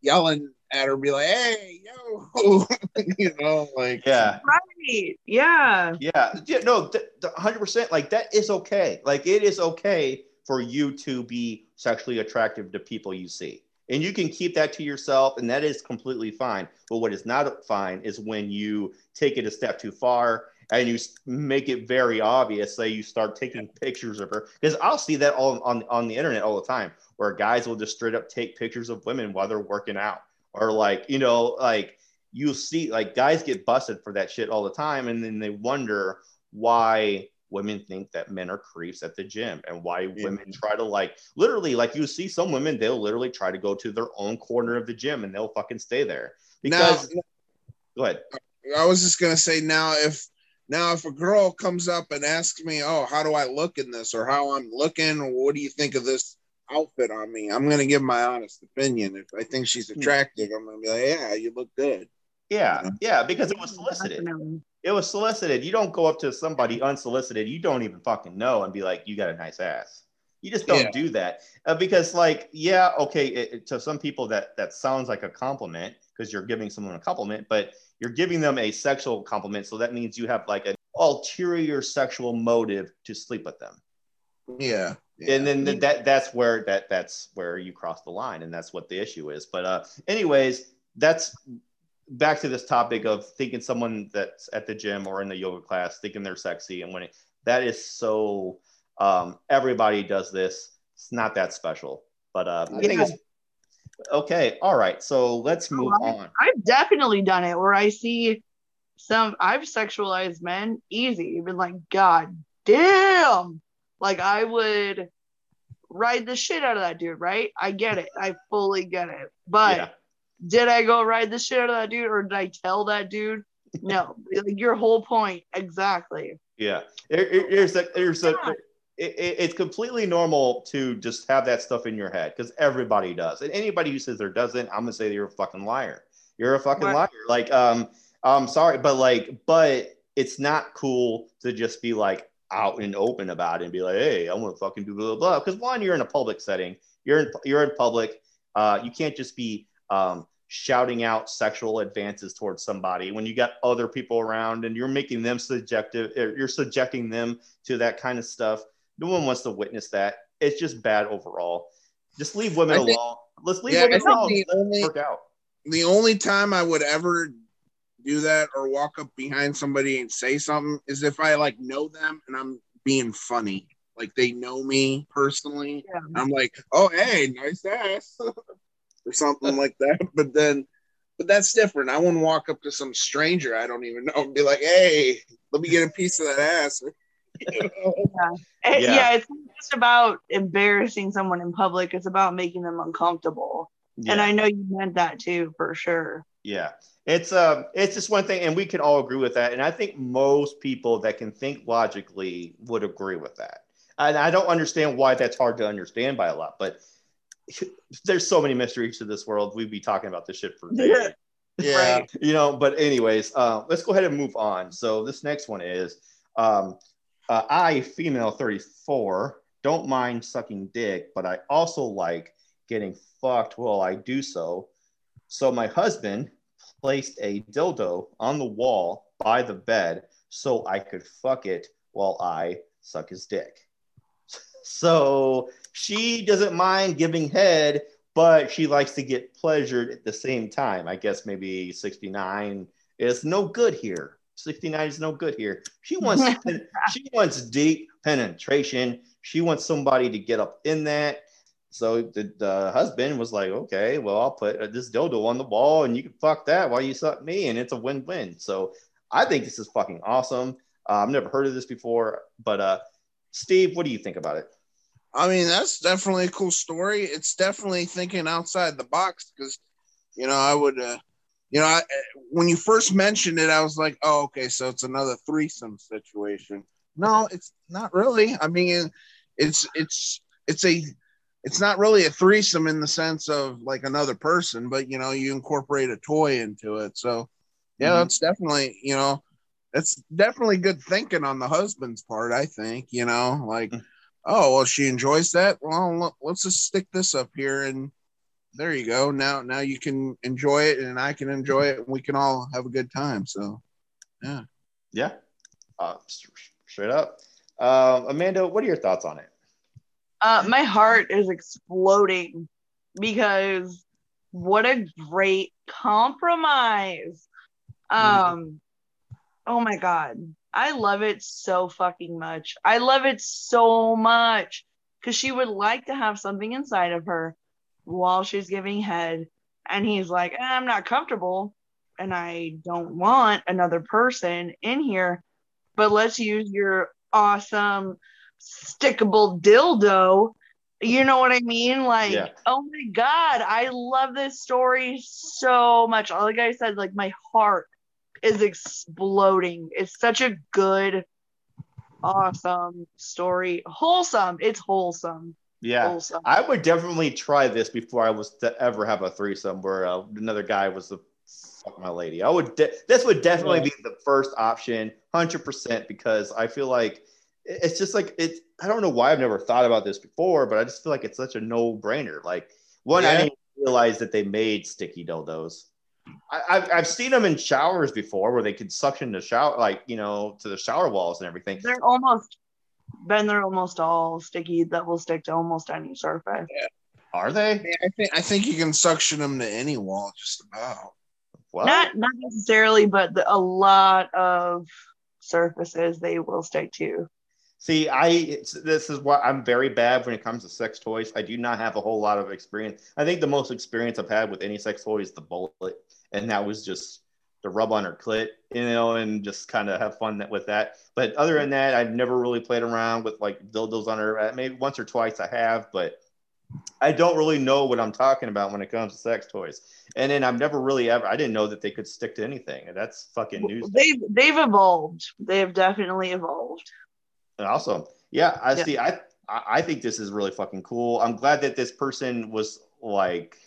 yelling at her, be like, "Hey, yo," you know, like yeah, right, yeah, yeah, yeah. No, hundred percent. Like that is okay. Like it is okay for you to be sexually attractive to people you see and you can keep that to yourself and that is completely fine. But what is not fine is when you take it a step too far and you make it very obvious say you start taking pictures of her. Because i'll see that all on, on the internet all the time where guys will just straight up take pictures of women while they're working out. Or like you know like you see like guys get busted for that shit all the time and then they wonder why women think that men are creeps at the gym and why yeah. women try to like literally like you see some women they'll literally try to go to their own corner of the gym and they'll fucking stay there. Because now, go ahead. I was just going to say now if now if a girl comes up and asks me oh how do i look in this or how i'm looking? Or what do you think of this outfit on me? I'm going to give my honest opinion. If i think she's hmm. attractive i'm going to be like yeah you look good. Yeah yeah because it was solicited it was solicited. You don't go up to somebody unsolicited you don't even fucking know and be like, you got a nice ass. You just don't yeah. do that uh, because, like, yeah, okay, it, it, to some people that that sounds like a compliment because you're giving someone a compliment, but you're giving them a sexual compliment, so that means you have like an ulterior sexual motive to sleep with them. Yeah, and then th- that that's where that that's where you cross the line and that's what the issue is but uh anyways that's back to this topic of thinking someone that's at the gym or in the yoga class thinking they're sexy and when it, that is so um everybody does this it's not that special but uh i think Yeah. it's okay all right so let's move Alright. on I've definitely done it where I see some I've sexualized men easy. even like, God damn. Like I would ride the shit out of that dude, right? I get it. I fully get it. But yeah did I go ride the shit out of that dude or did I tell that dude? No. Like your whole point. Exactly. Yeah, Here- here- here's a, here's a, it, it- it's completely normal to just have that stuff in your head because everybody does, and anybody who says there doesn't, I'm gonna say you're a fucking liar. You're a fucking Right. liar. Like, um, I'm sorry, but like, but it's not cool to just be like out and open about it and be like, hey, I want to fucking do blah blah blah. Because one, you're in a public setting. You're in you're in public. Uh, you can't just be um, shouting out sexual advances towards somebody when you got other people around and you're making them subjective er, you're subjecting them to that kind of stuff no one wants to witness that it's just bad overall just leave women think- alone let's leave Yeah, women alone the only work out the only time I would ever do that or walk up behind somebody and say something is if I like know them and I'm being funny. Like they know me personally. Yeah. I'm like, oh hey, nice ass. or something like that. But then but that's different. I wouldn't walk up to some stranger I don't even know and be like, hey, let me get a piece of that ass. You know? It- Yeah. yeah. It's not just about embarrassing someone in public. It's about making them uncomfortable. yeah. And I know you meant that too, for sure. Yeah, it's um, it's just one thing, and we can all agree with that. And I think most people that can think logically would agree with that. And I don't understand why that's hard to understand by a lot, but there's so many mysteries to this world. We'd be talking about this shit for days. Yeah. Right. You know, but anyways, uh, let's go ahead and move on. So this next one is um, uh, I, female 34, don't mind sucking dick, but I also like getting fucked while I do so. So my husband placed a dildo on the wall by the bed so I could fuck it while I suck his dick. So she doesn't mind giving head, but she likes to get pleasured at the same time. I guess maybe 69 is no good here. 69 is no good here. She wants she wants deep penetration. She wants somebody to get up in that. So the, the husband was like, okay, well, I'll put uh, this dildo on the wall and you can fuck that while you suck me, and it's a win-win. So I think this is fucking awesome. Uh, I've never heard of this before, but uh, Steve, what do you think about it? I mean, that's definitely a cool story. It's definitely thinking outside the box because, you know, I would, uh, you know, I, when you first mentioned it, I was like, oh, okay, so it's another threesome situation. No, it's not really. I mean, it's it's it's a it's not really a threesome in the sense of like another person, but you know, you incorporate a toy into it. So, yeah, Mhm. that's definitely you know, it's definitely good thinking on the husband's part. I think you know, like oh well she enjoys that well let- let's just stick this up here and there you go now now you can enjoy it and i can enjoy it and we can all have a good time so Yeah, Yeah. uh, straight up. Um, Amanda, what are your thoughts on it? Uh, my heart is exploding because what a great compromise. Um, oh my god, I love it so fucking much. I love it so much because she would like to have something inside of her while she's giving head, and he's like, "Eh, I'm not comfortable, and I don't want another person in here, but let's use your awesome stickable dildo. You know what I mean? Like, Yeah. oh my God, I love this story so much. Like I said, like my heart is exploding. It's such a good, awesome story. Wholesome. It's wholesome. Yeah, Wholesome. I would definitely try this before I was to ever have a threesome where uh, another guy was the fuck my lady. I would. De- this would definitely Yeah. be the first option, hundred percent, because I feel like it's just like it's. I don't know why I've never thought about this before, but I just feel like it's such a no brainer. Like one, I Yeah. didn't realize that they made sticky dildos. I, I've, I've seen them in showers before where they could suction the shower, like you know, to the shower walls and everything. They're almost Ben, they're almost all sticky that will stick to almost any surface. Are they? I think I think you can suction them to any wall, just about. What? Not not necessarily, but the, a lot of surfaces they will stick to. See, I this is what I'm very bad when it comes to sex toys. I do not have a whole lot of experience. I think the most experience I've had with any sex toy is the bullet, and that was just to rub on her clit, you know, and just kind of have fun with that. But other than that, I've never really played around with like dildos on her. Maybe once or twice I have, but I don't really know what I'm talking about when it comes to sex toys. And then I've never really ever I didn't know that they could stick to anything. And that's fucking news. They've they've evolved. They have definitely evolved. Awesome. Yeah, I Yeah. see. I I think this is really fucking cool. I'm glad that this person was like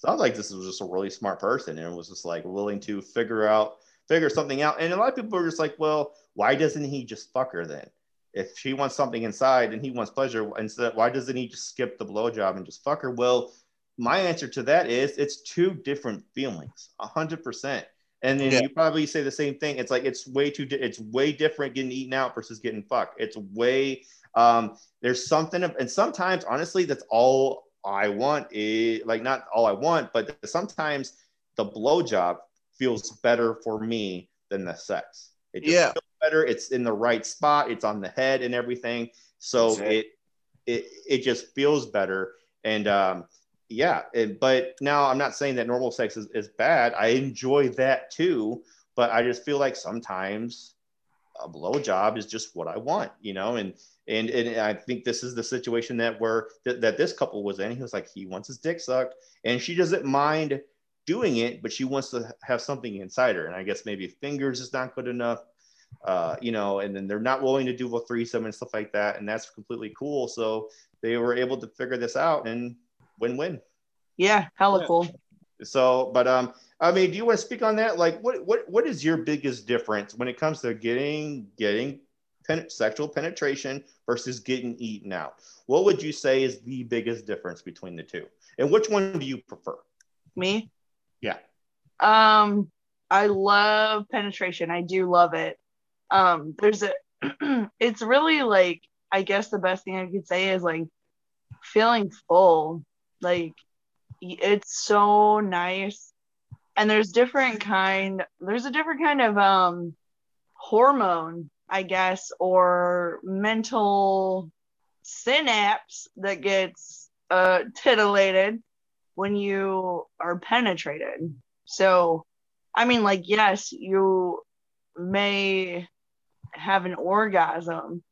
sounds like this was just a really smart person and was just like willing to figure out figure something out. And a lot of people are just like, well, why doesn't he just fuck her then? If she wants something inside and he wants pleasure, instead, why doesn't he just skip the blowjob and just fuck her? Well, my answer to that is it's two different feelings, a hundred percent. And then Yeah. you probably say the same thing. It's like it's way too. di- It's way different getting eaten out versus getting fucked. It's way. Um, there's something, of, and sometimes honestly, that's all I want. Is like not all I want, but sometimes the blowjob feels better for me than the sex. It just Yeah. feels better. It's in the right spot. It's on the head and everything. So it. it it it just feels better. And um, yeah, it, but now I'm not saying that normal sex is, is bad. I enjoy that too, but I just feel like sometimes a blowjob is just what I want, you know, and and and I think this is the situation that where that, that this couple was in. He was like he wants his dick sucked, and she doesn't mind doing it, but she wants to have something inside her. And I guess maybe fingers is not good enough, uh, you know, and then they're not willing to do a threesome and stuff like that, and that's completely cool. So they were able to figure this out and win-win. Yeah, hella Yeah. cool. So, but um, I mean, do you want to speak on that? Like, what what what is your biggest difference when it comes to getting getting pen, sexual penetration versus getting eaten out? What would you say is the biggest difference between the two, and which one do you prefer? Me? Yeah. Um, I love penetration. I do love it. Um, there's a it's really like I guess the best thing I could say is like feeling full. Like it's so nice. And there's different kind there's a different kind of um hormone, I guess, or mental synapse that gets uh titillated when you are penetrated. So, I mean, like, yes, you may have an orgasm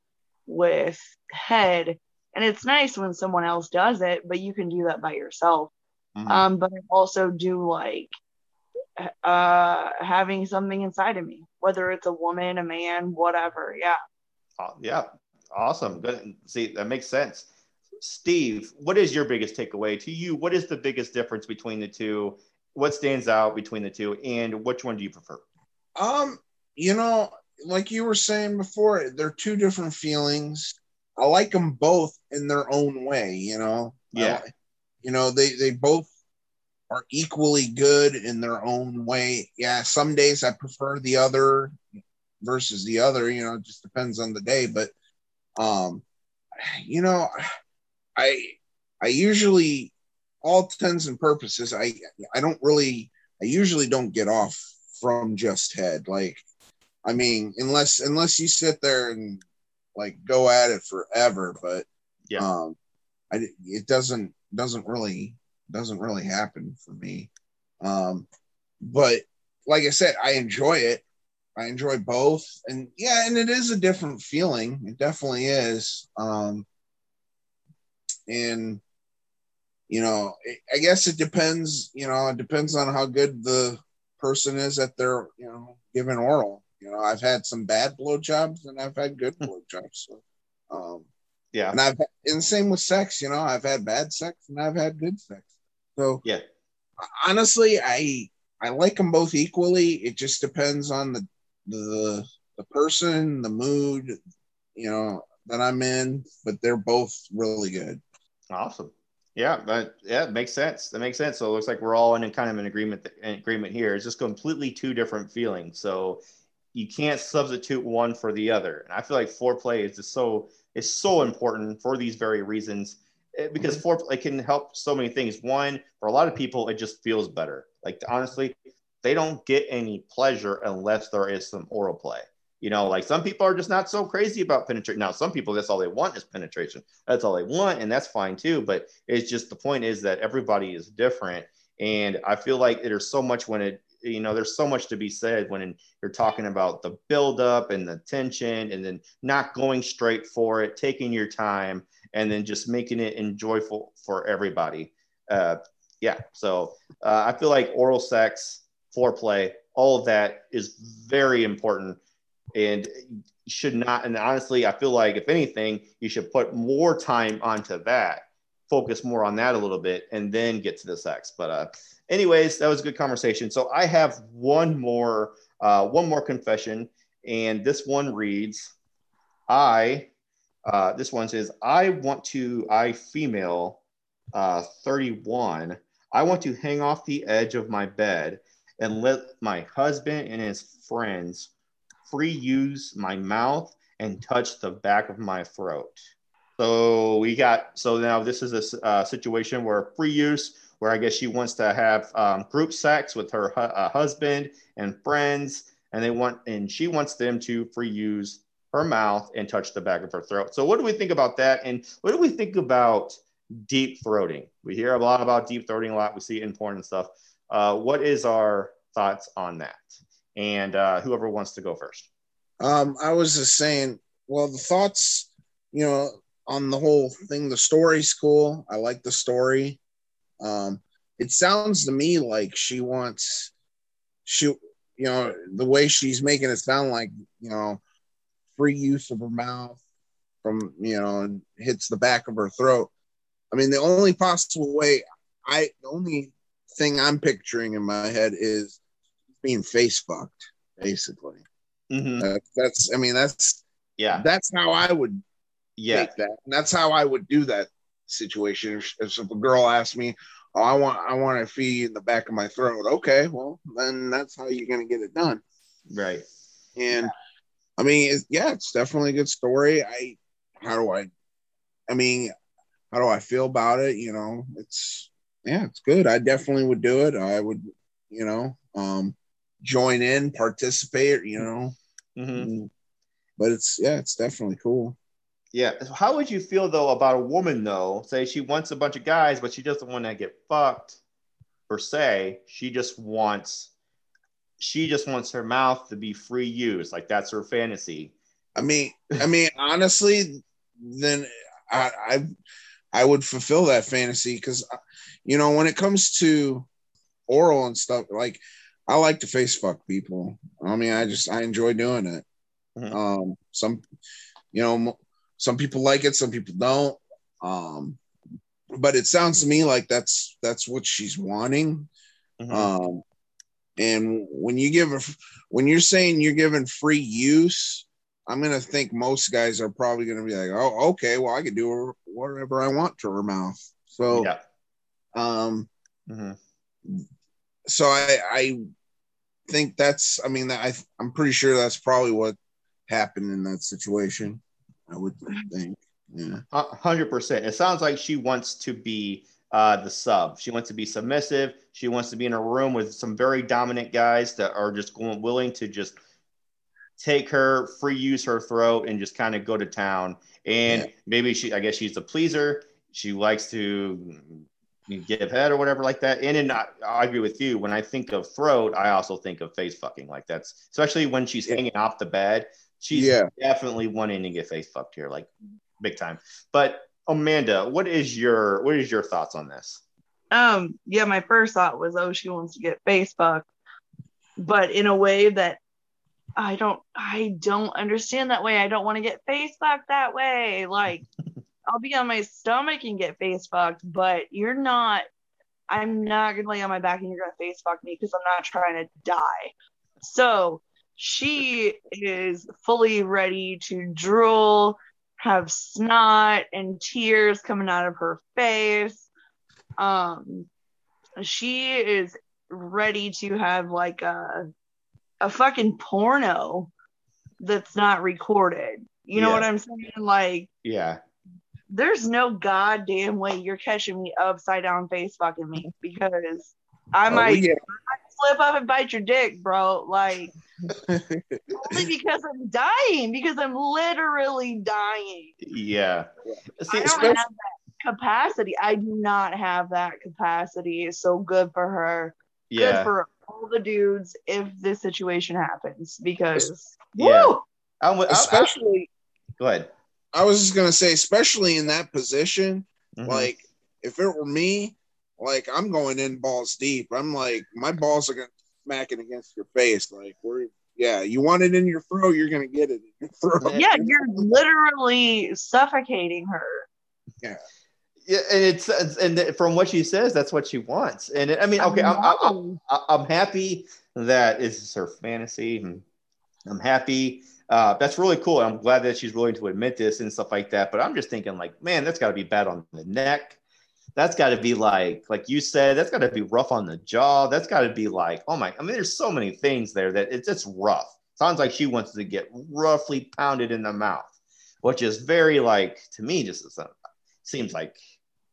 with head, and it's nice when someone else does it, but you can do that by yourself. Mhm. Um, but I also do like uh having something inside of me, whether it's a woman, a man, whatever. Yeah. Uh, yeah, awesome. Good. See, that makes sense. Steve, what is your biggest takeaway to you? What is the biggest difference between the two? What stands out between the two, and which one do you prefer? Um, you know, like you were saying before, they're two different feelings. I like them both in their own way, you know. Yeah. I- you know, they they both are equally good in their own way. Yeah, some days I prefer the other versus the other, you know, it just depends on the day, but um you know, I I usually all intents and purposes, I I don't really I usually don't get off from just head. Like, I mean, unless unless you sit there and like go at it forever, but Yeah. um, I it doesn't doesn't really doesn't really happen for me. Um, but like I said, I enjoy it. I enjoy both, and yeah, and it is a different feeling. It definitely is. Um, and you know, I guess it depends. You know, it depends on how good the person is at their, you know, given oral. You know, I've had some bad blowjobs and I've had good blowjobs. So, um, Yeah. and I've and same with sex. You know, I've had bad sex and I've had good sex. So Yeah. honestly, I I like them both equally. It just depends on the the the person, the mood, you know, that I'm in. But they're both really good. Awesome. Yeah, but yeah, makes sense. That makes sense. So it looks like we're all in a kind of an agreement an agreement here. It's just completely two different feelings. So you can't substitute one for the other. And I feel like foreplay is just so is so important for these very reasons because mm-hmm. foreplay can help so many things. One, for a lot of people, it just feels better. Like honestly, they don't get any pleasure unless there is some oral play. You know, like some people are just not so crazy about penetration. Now, some people, that's all they want is penetration. That's all they want, and that's fine too. But it's just the point is that everybody is different. And I feel like there's so much when it, you know, there's so much to be said when you're talking about the buildup and the tension and then not going straight for it, taking your time, and then just making it enjoyable for everybody. Uh, yeah. So uh, I feel like oral sex, foreplay, all of that is very important and should not. And honestly, I feel like if anything, you should put more time onto that, focus more on that a little bit, and then get to the sex. But uh, anyways, that was a good conversation. So I have one more, uh, one more confession, and this one reads, I. Uh, this one says, I want to, I female uh, 31, I want to hang off the edge of my bed and let my husband and his friends free use my mouth and touch the back of my throat. So we got, so now this is a uh, situation where free use, where I guess she wants to have um, group sex with her hu- uh, husband and friends, and they want, and she wants them to free use her mouth and touch the back of her throat. So what do we think about that? And what do we think about deep throating? We hear a lot about deep throating a lot. We see it in porn and stuff. Uh, what is our thoughts on that? and uh, whoever wants to go first. Um, I was just saying, well, the thoughts, you know, on the whole thing, the story's cool. I like the story. Um, it sounds to me like she wants, she, you know, the way she's making it sound like, you know, free use of her mouth from, you know, and hits the back of her throat. I mean, the only possible way I, the only thing I'm picturing in my head is being face fucked, basically. Mm-hmm. Uh, that's, I mean, that's, yeah, that's how I would yeah. take that. And that's how I would do that situation. If, if a girl asked me, oh, I want, I want to feed in the back of my throat. Okay, well, then that's how you're going to get it done. Right. And yeah. I mean, it's, yeah, it's definitely a good story. I, how do I, I mean, how do I feel about it? You know, it's, yeah, it's good. I definitely would do it. I would, you know, um, join in, participate, you know. Mm-hmm. Mm. But it's yeah, it's definitely cool. Yeah. How would you feel though about a woman though? Say she wants a bunch of guys, but she doesn't want to get fucked per se. She just wants she just wants her mouth to be free use. Like that's her fantasy. I mean, I mean, honestly, then I I, I would fulfill that fantasy because you know when it comes to oral and stuff like I like to face fuck people. I mean, I just I enjoy doing it. Mm-hmm. Um, some, you know, some people like it, some people don't. Um, but it sounds to me like that's that's what she's wanting. Mm-hmm. Um, and when you give a, when you're saying you're giving free use, I'm gonna think most guys are probably gonna be like, oh, okay, well, I can do whatever I want to her mouth. So, yeah. um, mm-hmm so I, I think that's i mean I, i'm pretty sure that's probably what happened in that situation i would think yeah 100% it sounds like she wants to be uh, the sub she wants to be submissive she wants to be in a room with some very dominant guys that are just going willing to just take her free use her throat and just kind of go to town and yeah. maybe she i guess she's a pleaser she likes to give head or whatever like that. And, and I, I, agree with you. When I think of throat, I also think of face fucking. Like that's especially when she's yeah. hanging off the bed. She's yeah. definitely wanting to get face fucked here, like big time. But Amanda, what is your what is your thoughts on this? Um, yeah, my first thought was, oh, she wants to get face fucked, but in a way that I don't I don't understand that way. I don't want to get face fucked that way. Like I'll be on my stomach and get face fucked, but you're not. I'm not gonna lay on my back and you're gonna face fuck me because I'm not trying to die. So she is fully ready to drool, have snot and tears coming out of her face. Um, she is ready to have like a a fucking porno that's not recorded You know Yeah. what I'm saying? Like, Yeah. there's no goddamn way you're catching me upside down face fucking me because I Oh, might we get- slip up and bite your dick, bro. Like, only because I'm dying, because I'm literally dying. Yeah. See, I don't especially- have that capacity. I do not have that capacity. So good for her. Good yeah. for all the dudes if this situation happens because Yeah. Woo! I'm, with- I- I- especially go ahead. I was just gonna say, especially in that position, Mhm. like if it were me, like I'm going in balls deep. I'm like my balls are gonna smack it against your face. Like we're yeah, you want it in your throat, you're gonna get it in your throat. yeah, you're literally suffocating her. yeah, Yeah, and it's and from what she says, that's what she wants. And I mean, okay, I'm I'm, No. I- I'm happy that this is her fantasy. and I'm happy. Uh, that's really cool. I'm glad that she's willing to admit this and stuff like that. But I'm just thinking, like, man, that's got to be bad on the neck. That's got to be like, like you said, that's got to be rough on the jaw. That's got to be like, oh my! I mean, there's so many things there that it's just rough. Sounds like she wants to get roughly pounded in the mouth, which is very like to me, just seems like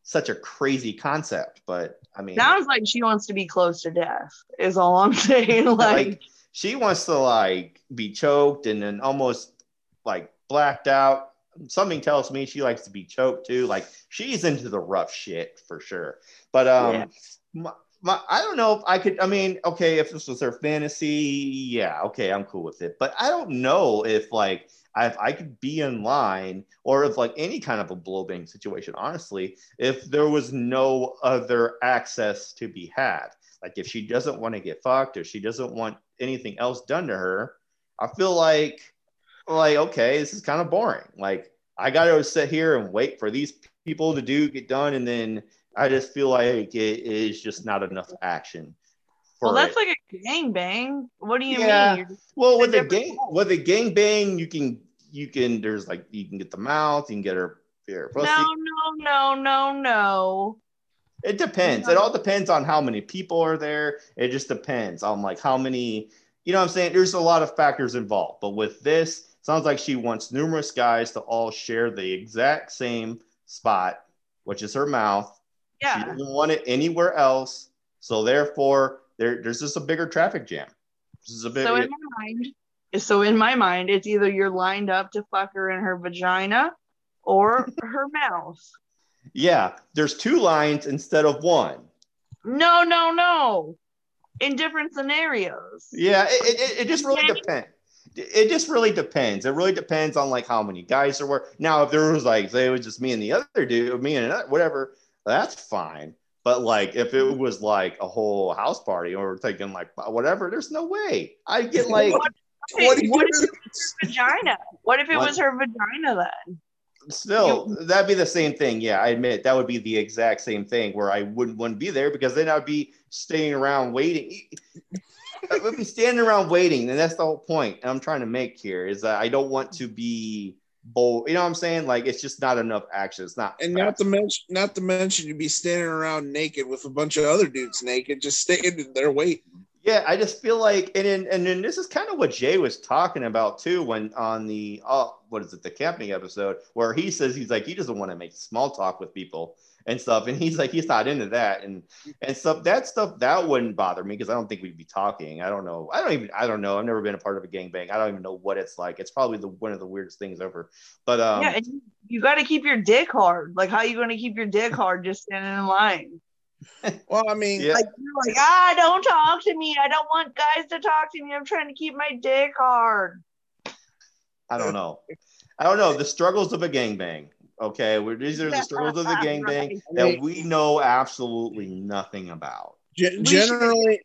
such a crazy concept. But I mean, Sounds like she wants to be close to death, is all I'm saying. Like, like she wants to like be choked and then almost like blacked out. Something tells me she likes to be choked too. Like she's into the rough shit for sure. But um, Yeah. my, my, I don't know if I could. I mean, okay, if this was her fantasy, yeah, okay, I'm cool with it. But I don't know if like I- if I could be in line or if like any kind of a blowbang situation. Honestly, if there was no other access to be had. Like if she doesn't want to get fucked or she doesn't want anything else done to her, I feel like like okay, this is kind of boring. Like I got to sit here and wait for these people to do get done, and then I just feel like it is just not enough action. Well, that's it. like a gangbang. What do you Yeah. mean? Well with the different gang with the gang bang, you can you can there's like you can get the mouth, you can get her. her pussy. No, no, no, no, no. It depends. It all depends on how many people are there. It just depends on like how many, you know what I'm saying? There's a lot of factors involved. But with this, sounds like she wants numerous guys to all share the exact same spot, which is her mouth. Yeah. She doesn't want it anywhere else. So therefore, there, there's just a bigger traffic jam. This is a big So in my mind, so in my mind, it's either you're lined up to fuck her in her vagina or her mouth. yeah, there's two lines instead of one. No, no, no. In different scenarios. Yeah, it, it, it just really depends. It just really depends. It really depends on like how many guys there were. Now, if there was like, say, it was just me and the other dude, me and another, whatever, that's fine. But like, if it was like a whole house party or thinking like whatever, there's no way. I get like What do you what if it was her vagina? What if it What? was her vagina then? still that'd be the same thing. Yeah, I admit that would be the exact same thing where I wouldn't want to be there because then I'd be staying around waiting. I would be standing around waiting, and that's the whole point I'm trying to make here is that I don't want to be bold. You know what I'm saying? Like it's just not enough action. It's not. And not to mention, not to mention, you'd be standing around naked with a bunch of other dudes naked, just standing there waiting. Yeah, I just feel like, and then, and then this is kind of what Jay was talking about too, when on the oh, what is it, the camping episode, where he says he's like he doesn't want to make small talk with people and stuff, and he's like he's not into that, and and stuff that stuff that wouldn't bother me because I don't think we'd be talking. I don't know. I don't even. I don't know. I've never been a part of a gangbang. I don't even know what it's like. It's probably the one of the weirdest things ever. But um, yeah, and you, you got to keep your dick hard. Like, how you going to keep your dick hard just standing in line? Well, I mean, Yeah. Like, you're like, ah, don't talk to me. I don't want guys to talk to me. I'm trying to keep my dick hard. I don't know. I don't know the struggles of a gangbang. Okay, We're- these are the struggles of the gangbang Right. that we know absolutely nothing about. ge- should- generally,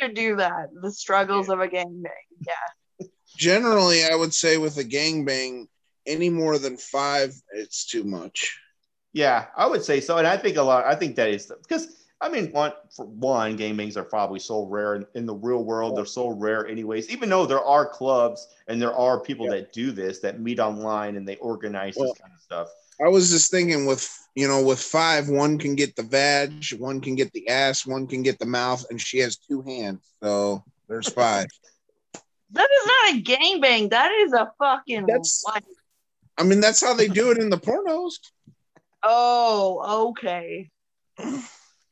To do that, the struggles of a gangbang. Yeah. generally, I would say with a gangbang, any more than five, it's too much. Yeah, I would say so, and I think a lot. I think that is because I mean, one for one, gangbangs are probably so rare in, in the real world. They're so rare, anyways. Even though there are clubs and there are people Yeah. that do this, that meet online and they organize Well, this kind of stuff. I was just thinking with you know with five, one can get the vag, one can get the ass, one can get the mouth, and she has two hands, so there's five. That is not a gangbang. That is a fucking That's- like I mean, that's how they do it in the pornos. Oh, okay.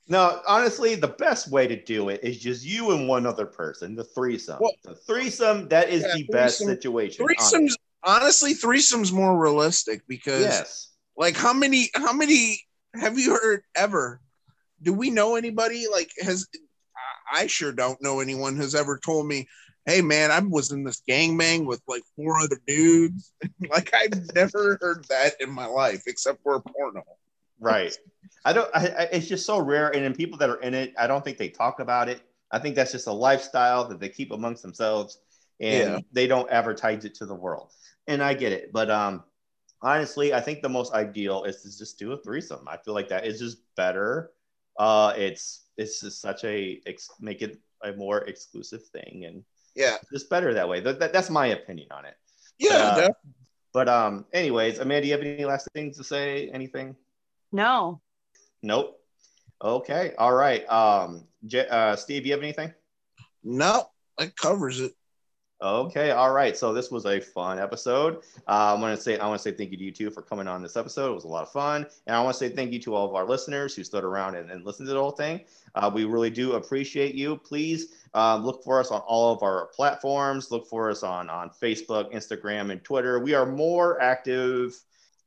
No, honestly, the best way to do it is just you and one other person, the threesome. Well- the threesome, that is Yeah, the best threesome- situation. Threesomes, honestly, threesomes more realistic because, Yes. Like, how many, how many have you heard ever? Do we know anybody like has? I- sure don't know anyone who's ever told me, "Hey, man, I was in this gangbang with like four other dudes." like, I've never heard that in my life except for a porno. Right. I don't. I, I, it's just so rare, and then people that are in it, I don't think they talk about it. I think that's just a lifestyle that they keep amongst themselves, and Yeah. they don't advertise it to the world. And I get it, but um, honestly, I think the most ideal is to just do a threesome. I feel like that is just better. Uh, it's it's just such a ex- make it a more exclusive thing, and Yeah, just better that way. That, that, that's my opinion on it. yeah, Uh, But um, anyways, Amanda, do you have any last things to say? Anything? No. Nope. Okay. All right. Um, J- uh, Steve, you have anything? no, that covers it. Okay. All right. So this was a fun episode. Uh, I want to say I want to say thank you to you two for coming on this episode. It was a lot of fun, and I want to say thank you to all of our listeners who stood around and, and listened to the whole thing. Uh, we really do appreciate you. Please um, look for us on all of our platforms. Look for us on on Facebook, Instagram, and Twitter. We are more active.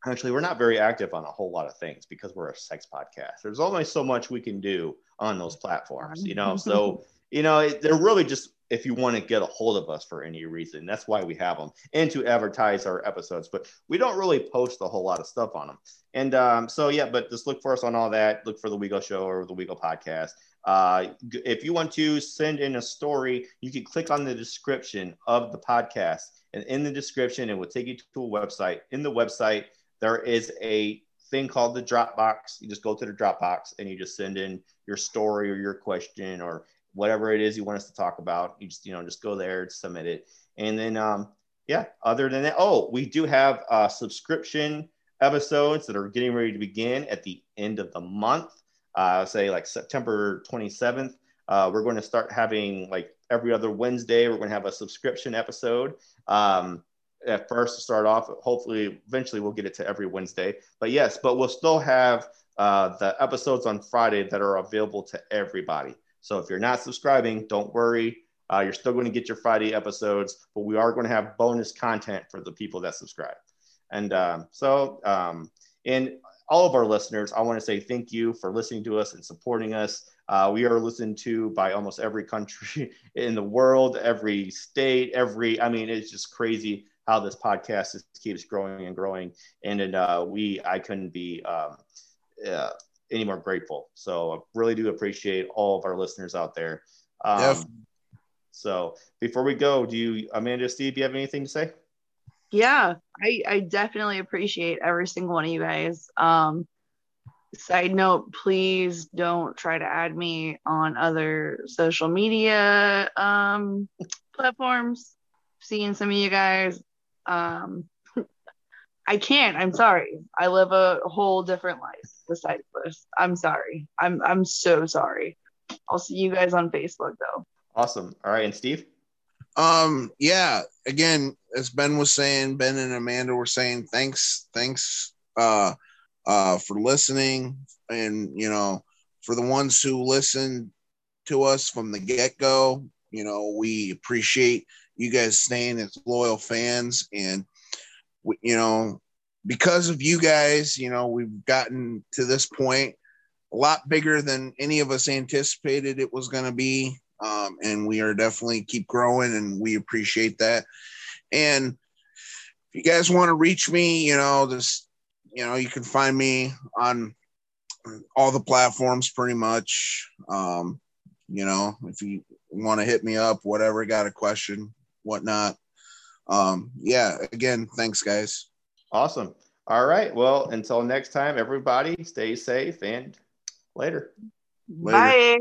Actually, we're not very active on a whole lot of things because we're a sex podcast. There's only so much we can do on those platforms, you know. So you know, it- they're really just if you want to get a hold of us for any reason. That's why we have them and to advertise our episodes. But we don't really post a whole lot of stuff on them. And um, so, yeah, but just look for us on all that. Look for the Wego Show or the Wego Podcast. Uh, if you want to send in a story, you can click on the description of the podcast. And in the description, it will take you to a website. In the website, there is a thing called the Dropbox. You just go to the Dropbox and you just send in your story or your question or whatever it is you want us to talk about. You just, you know, just go there, submit it. And then, um, yeah, other than that, oh, we do have uh, subscription episodes that are getting ready to begin at the end of the month. Uh, say like September 27th. Uh, we're going to start having like every other Wednesday, we're going to have a subscription episode. Um, at first to start off, hopefully, eventually we'll get it to every Wednesday. But yes, but we'll still have uh, the episodes on Friday that are available to everybody. So if you're not subscribing, don't worry. Uh, you're still going to get your Friday episodes, but we are going to have bonus content for the people that subscribe. And um, so, um, and all of our listeners, I want to say thank you for listening to us and supporting us. Uh, we are listened to by almost every country in the world, every state, every, I mean, it's just crazy how this podcast just keeps growing and growing. And, and uh, we, I couldn't be um, uh, any more grateful. So I really do appreciate all of our listeners out there. Um, Def- so before we go, do you, Amanda, Steve, do you have anything to say? Yeah, I, I definitely appreciate every single one of you guys. Um, side note, please don't try to add me on other social media um, platforms. Seeing some of you guys, um, I can't. I'm sorry. I live a whole different life besides this. I'm sorry. I'm I'm so sorry. I'll see you guys on Facebook though. Awesome. All right. And Steve? Um, yeah, again, as Ben was saying, Ben and Amanda were saying, thanks, thanks uh uh for listening and you know, for the ones who listened to us from the get-go, you know, we appreciate you guys staying as loyal fans and we, you know, because of you guys, you know, we've gotten to this point a lot bigger than any of us anticipated it was going to be. Um, and we are definitely keep growing and we appreciate that. And if you guys want to reach me you know just you know you can find me on all the platforms pretty much. Um, you know if you want to hit me up whatever got a question whatnot. Um, yeah again thanks guys Awesome. All right. Well, until next time, everybody stay safe and later. Later. Bye.